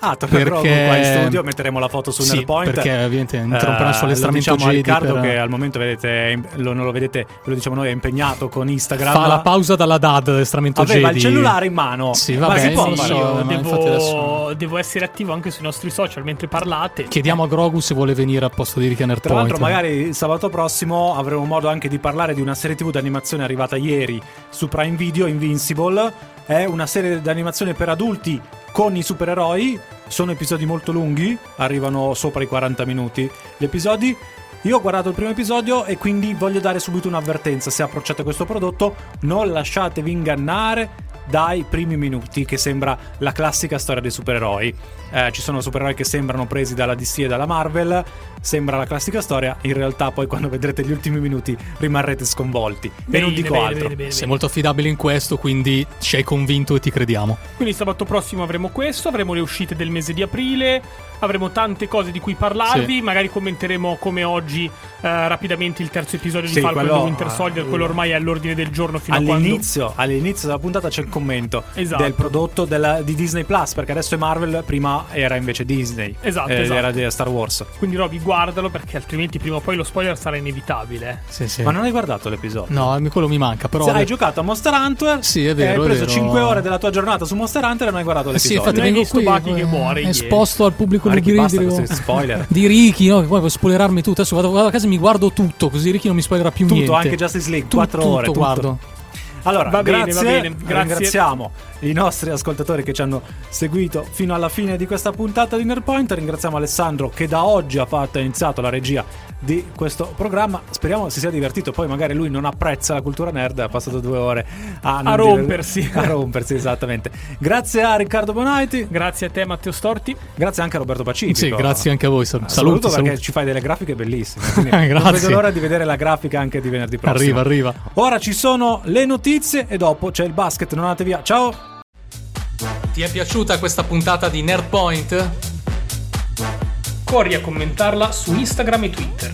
Ah, perché... qua in studio, metteremo la foto su sì, Nerdpoint. perché ovviamente interromperà il suo allestramento lo diciamo Riccardo per... che al momento vedete, lo, non lo vedete, ve lo diciamo noi, è impegnato con Instagram. Fa la pausa dalla DAD allestramento Aveva Jedi. il cellulare in mano. Sì, vabbè, ma si può sì, fare? io devo, devo, essere attivo anche sui nostri social mentre parlate. Chiediamo a Grogu se vuole venire a posto di Rick Nerdpoint. Tra l'altro magari sabato prossimo avremo modo anche di parlare di una serie tv d'animazione arrivata ieri su Prime Video, Invincible. È una serie d'animazione per adulti con i supereroi sono episodi molto lunghi, arrivano sopra i 40 minuti gli episodi. Io ho guardato il primo episodio e quindi voglio dare subito un'avvertenza. Se approcciate questo prodotto, non lasciatevi ingannare dai primi minuti, che sembra la classica storia dei supereroi. Eh, ci sono supereroi che sembrano presi dalla DC e dalla Marvel, sembra la classica storia, in realtà poi quando vedrete gli ultimi minuti rimarrete sconvolti. Bene, e non dico bene, altro. Bene, Sei molto affidabile in questo, quindi ci hai convinto e ti crediamo. Quindi sabato prossimo avremo questo, avremo le uscite del mese di aprile, avremo tante cose di cui parlarvi, sì. magari commenteremo come oggi eh, rapidamente il terzo episodio sì, di Falcon quello, Winter Soldier, uh, quello ormai è all'ordine del giorno fino all'inizio, a quando... All'inizio della puntata c'è il commento esatto. del prodotto della, di Disney Plus, perché adesso è Marvel, prima era invece Disney. Esatto, eh, esatto. Era di Star Wars. Quindi Roby guardalo perché altrimenti prima o poi lo spoiler sarà inevitabile. Sì, sì. Ma non hai guardato l'episodio? No, quello mi manca, però... Se hai giocato a Monster Hunter, sì, è vero, hai preso vero. 5 ore della tua giornata su Monster Hunter e non hai guardato l'episodio. Sì, infatti non vengo qui, Baki che muore esposto al pubblico lubridico spoiler di Ricky, no? Che poi puoi spoilerarmi tutto. Adesso vado, vado, a casa e mi guardo tutto, così Ricky non mi spoilerà più tutto, niente. Tutto, anche Justice League, 4 ore. Tutto, guardo. Allora, va grazie, bene, va bene. Grazie. Ringraziamo i nostri ascoltatori che ci hanno seguito fino alla fine di questa puntata di Nerdpoint. Ringraziamo Alessandro che da oggi ha, fatto, ha iniziato la regia di questo programma. Speriamo si sia divertito. Poi magari lui non apprezza la cultura nerd. Ha passato due ore a, a rompersi. Dire, a rompersi, esattamente. Grazie a Riccardo Bonaiti. Grazie a te, Matteo Storti. Grazie anche a Roberto Pacifico. Sì, grazie anche a voi. Saluto, saluto perché ci fai delle grafiche bellissime. grazie. Non vedo l'ora di vedere la grafica anche di venerdì prossimo. Arriva, arriva. Ora ci sono le notizie e dopo c'è il basket. Non andate via. Ciao. Ti è piaciuta questa puntata di Nerdpoint? Corri a commentarla su Instagram e Twitter.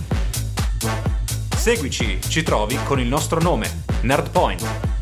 Seguici, ci trovi con il nostro nome, Nerdpoint.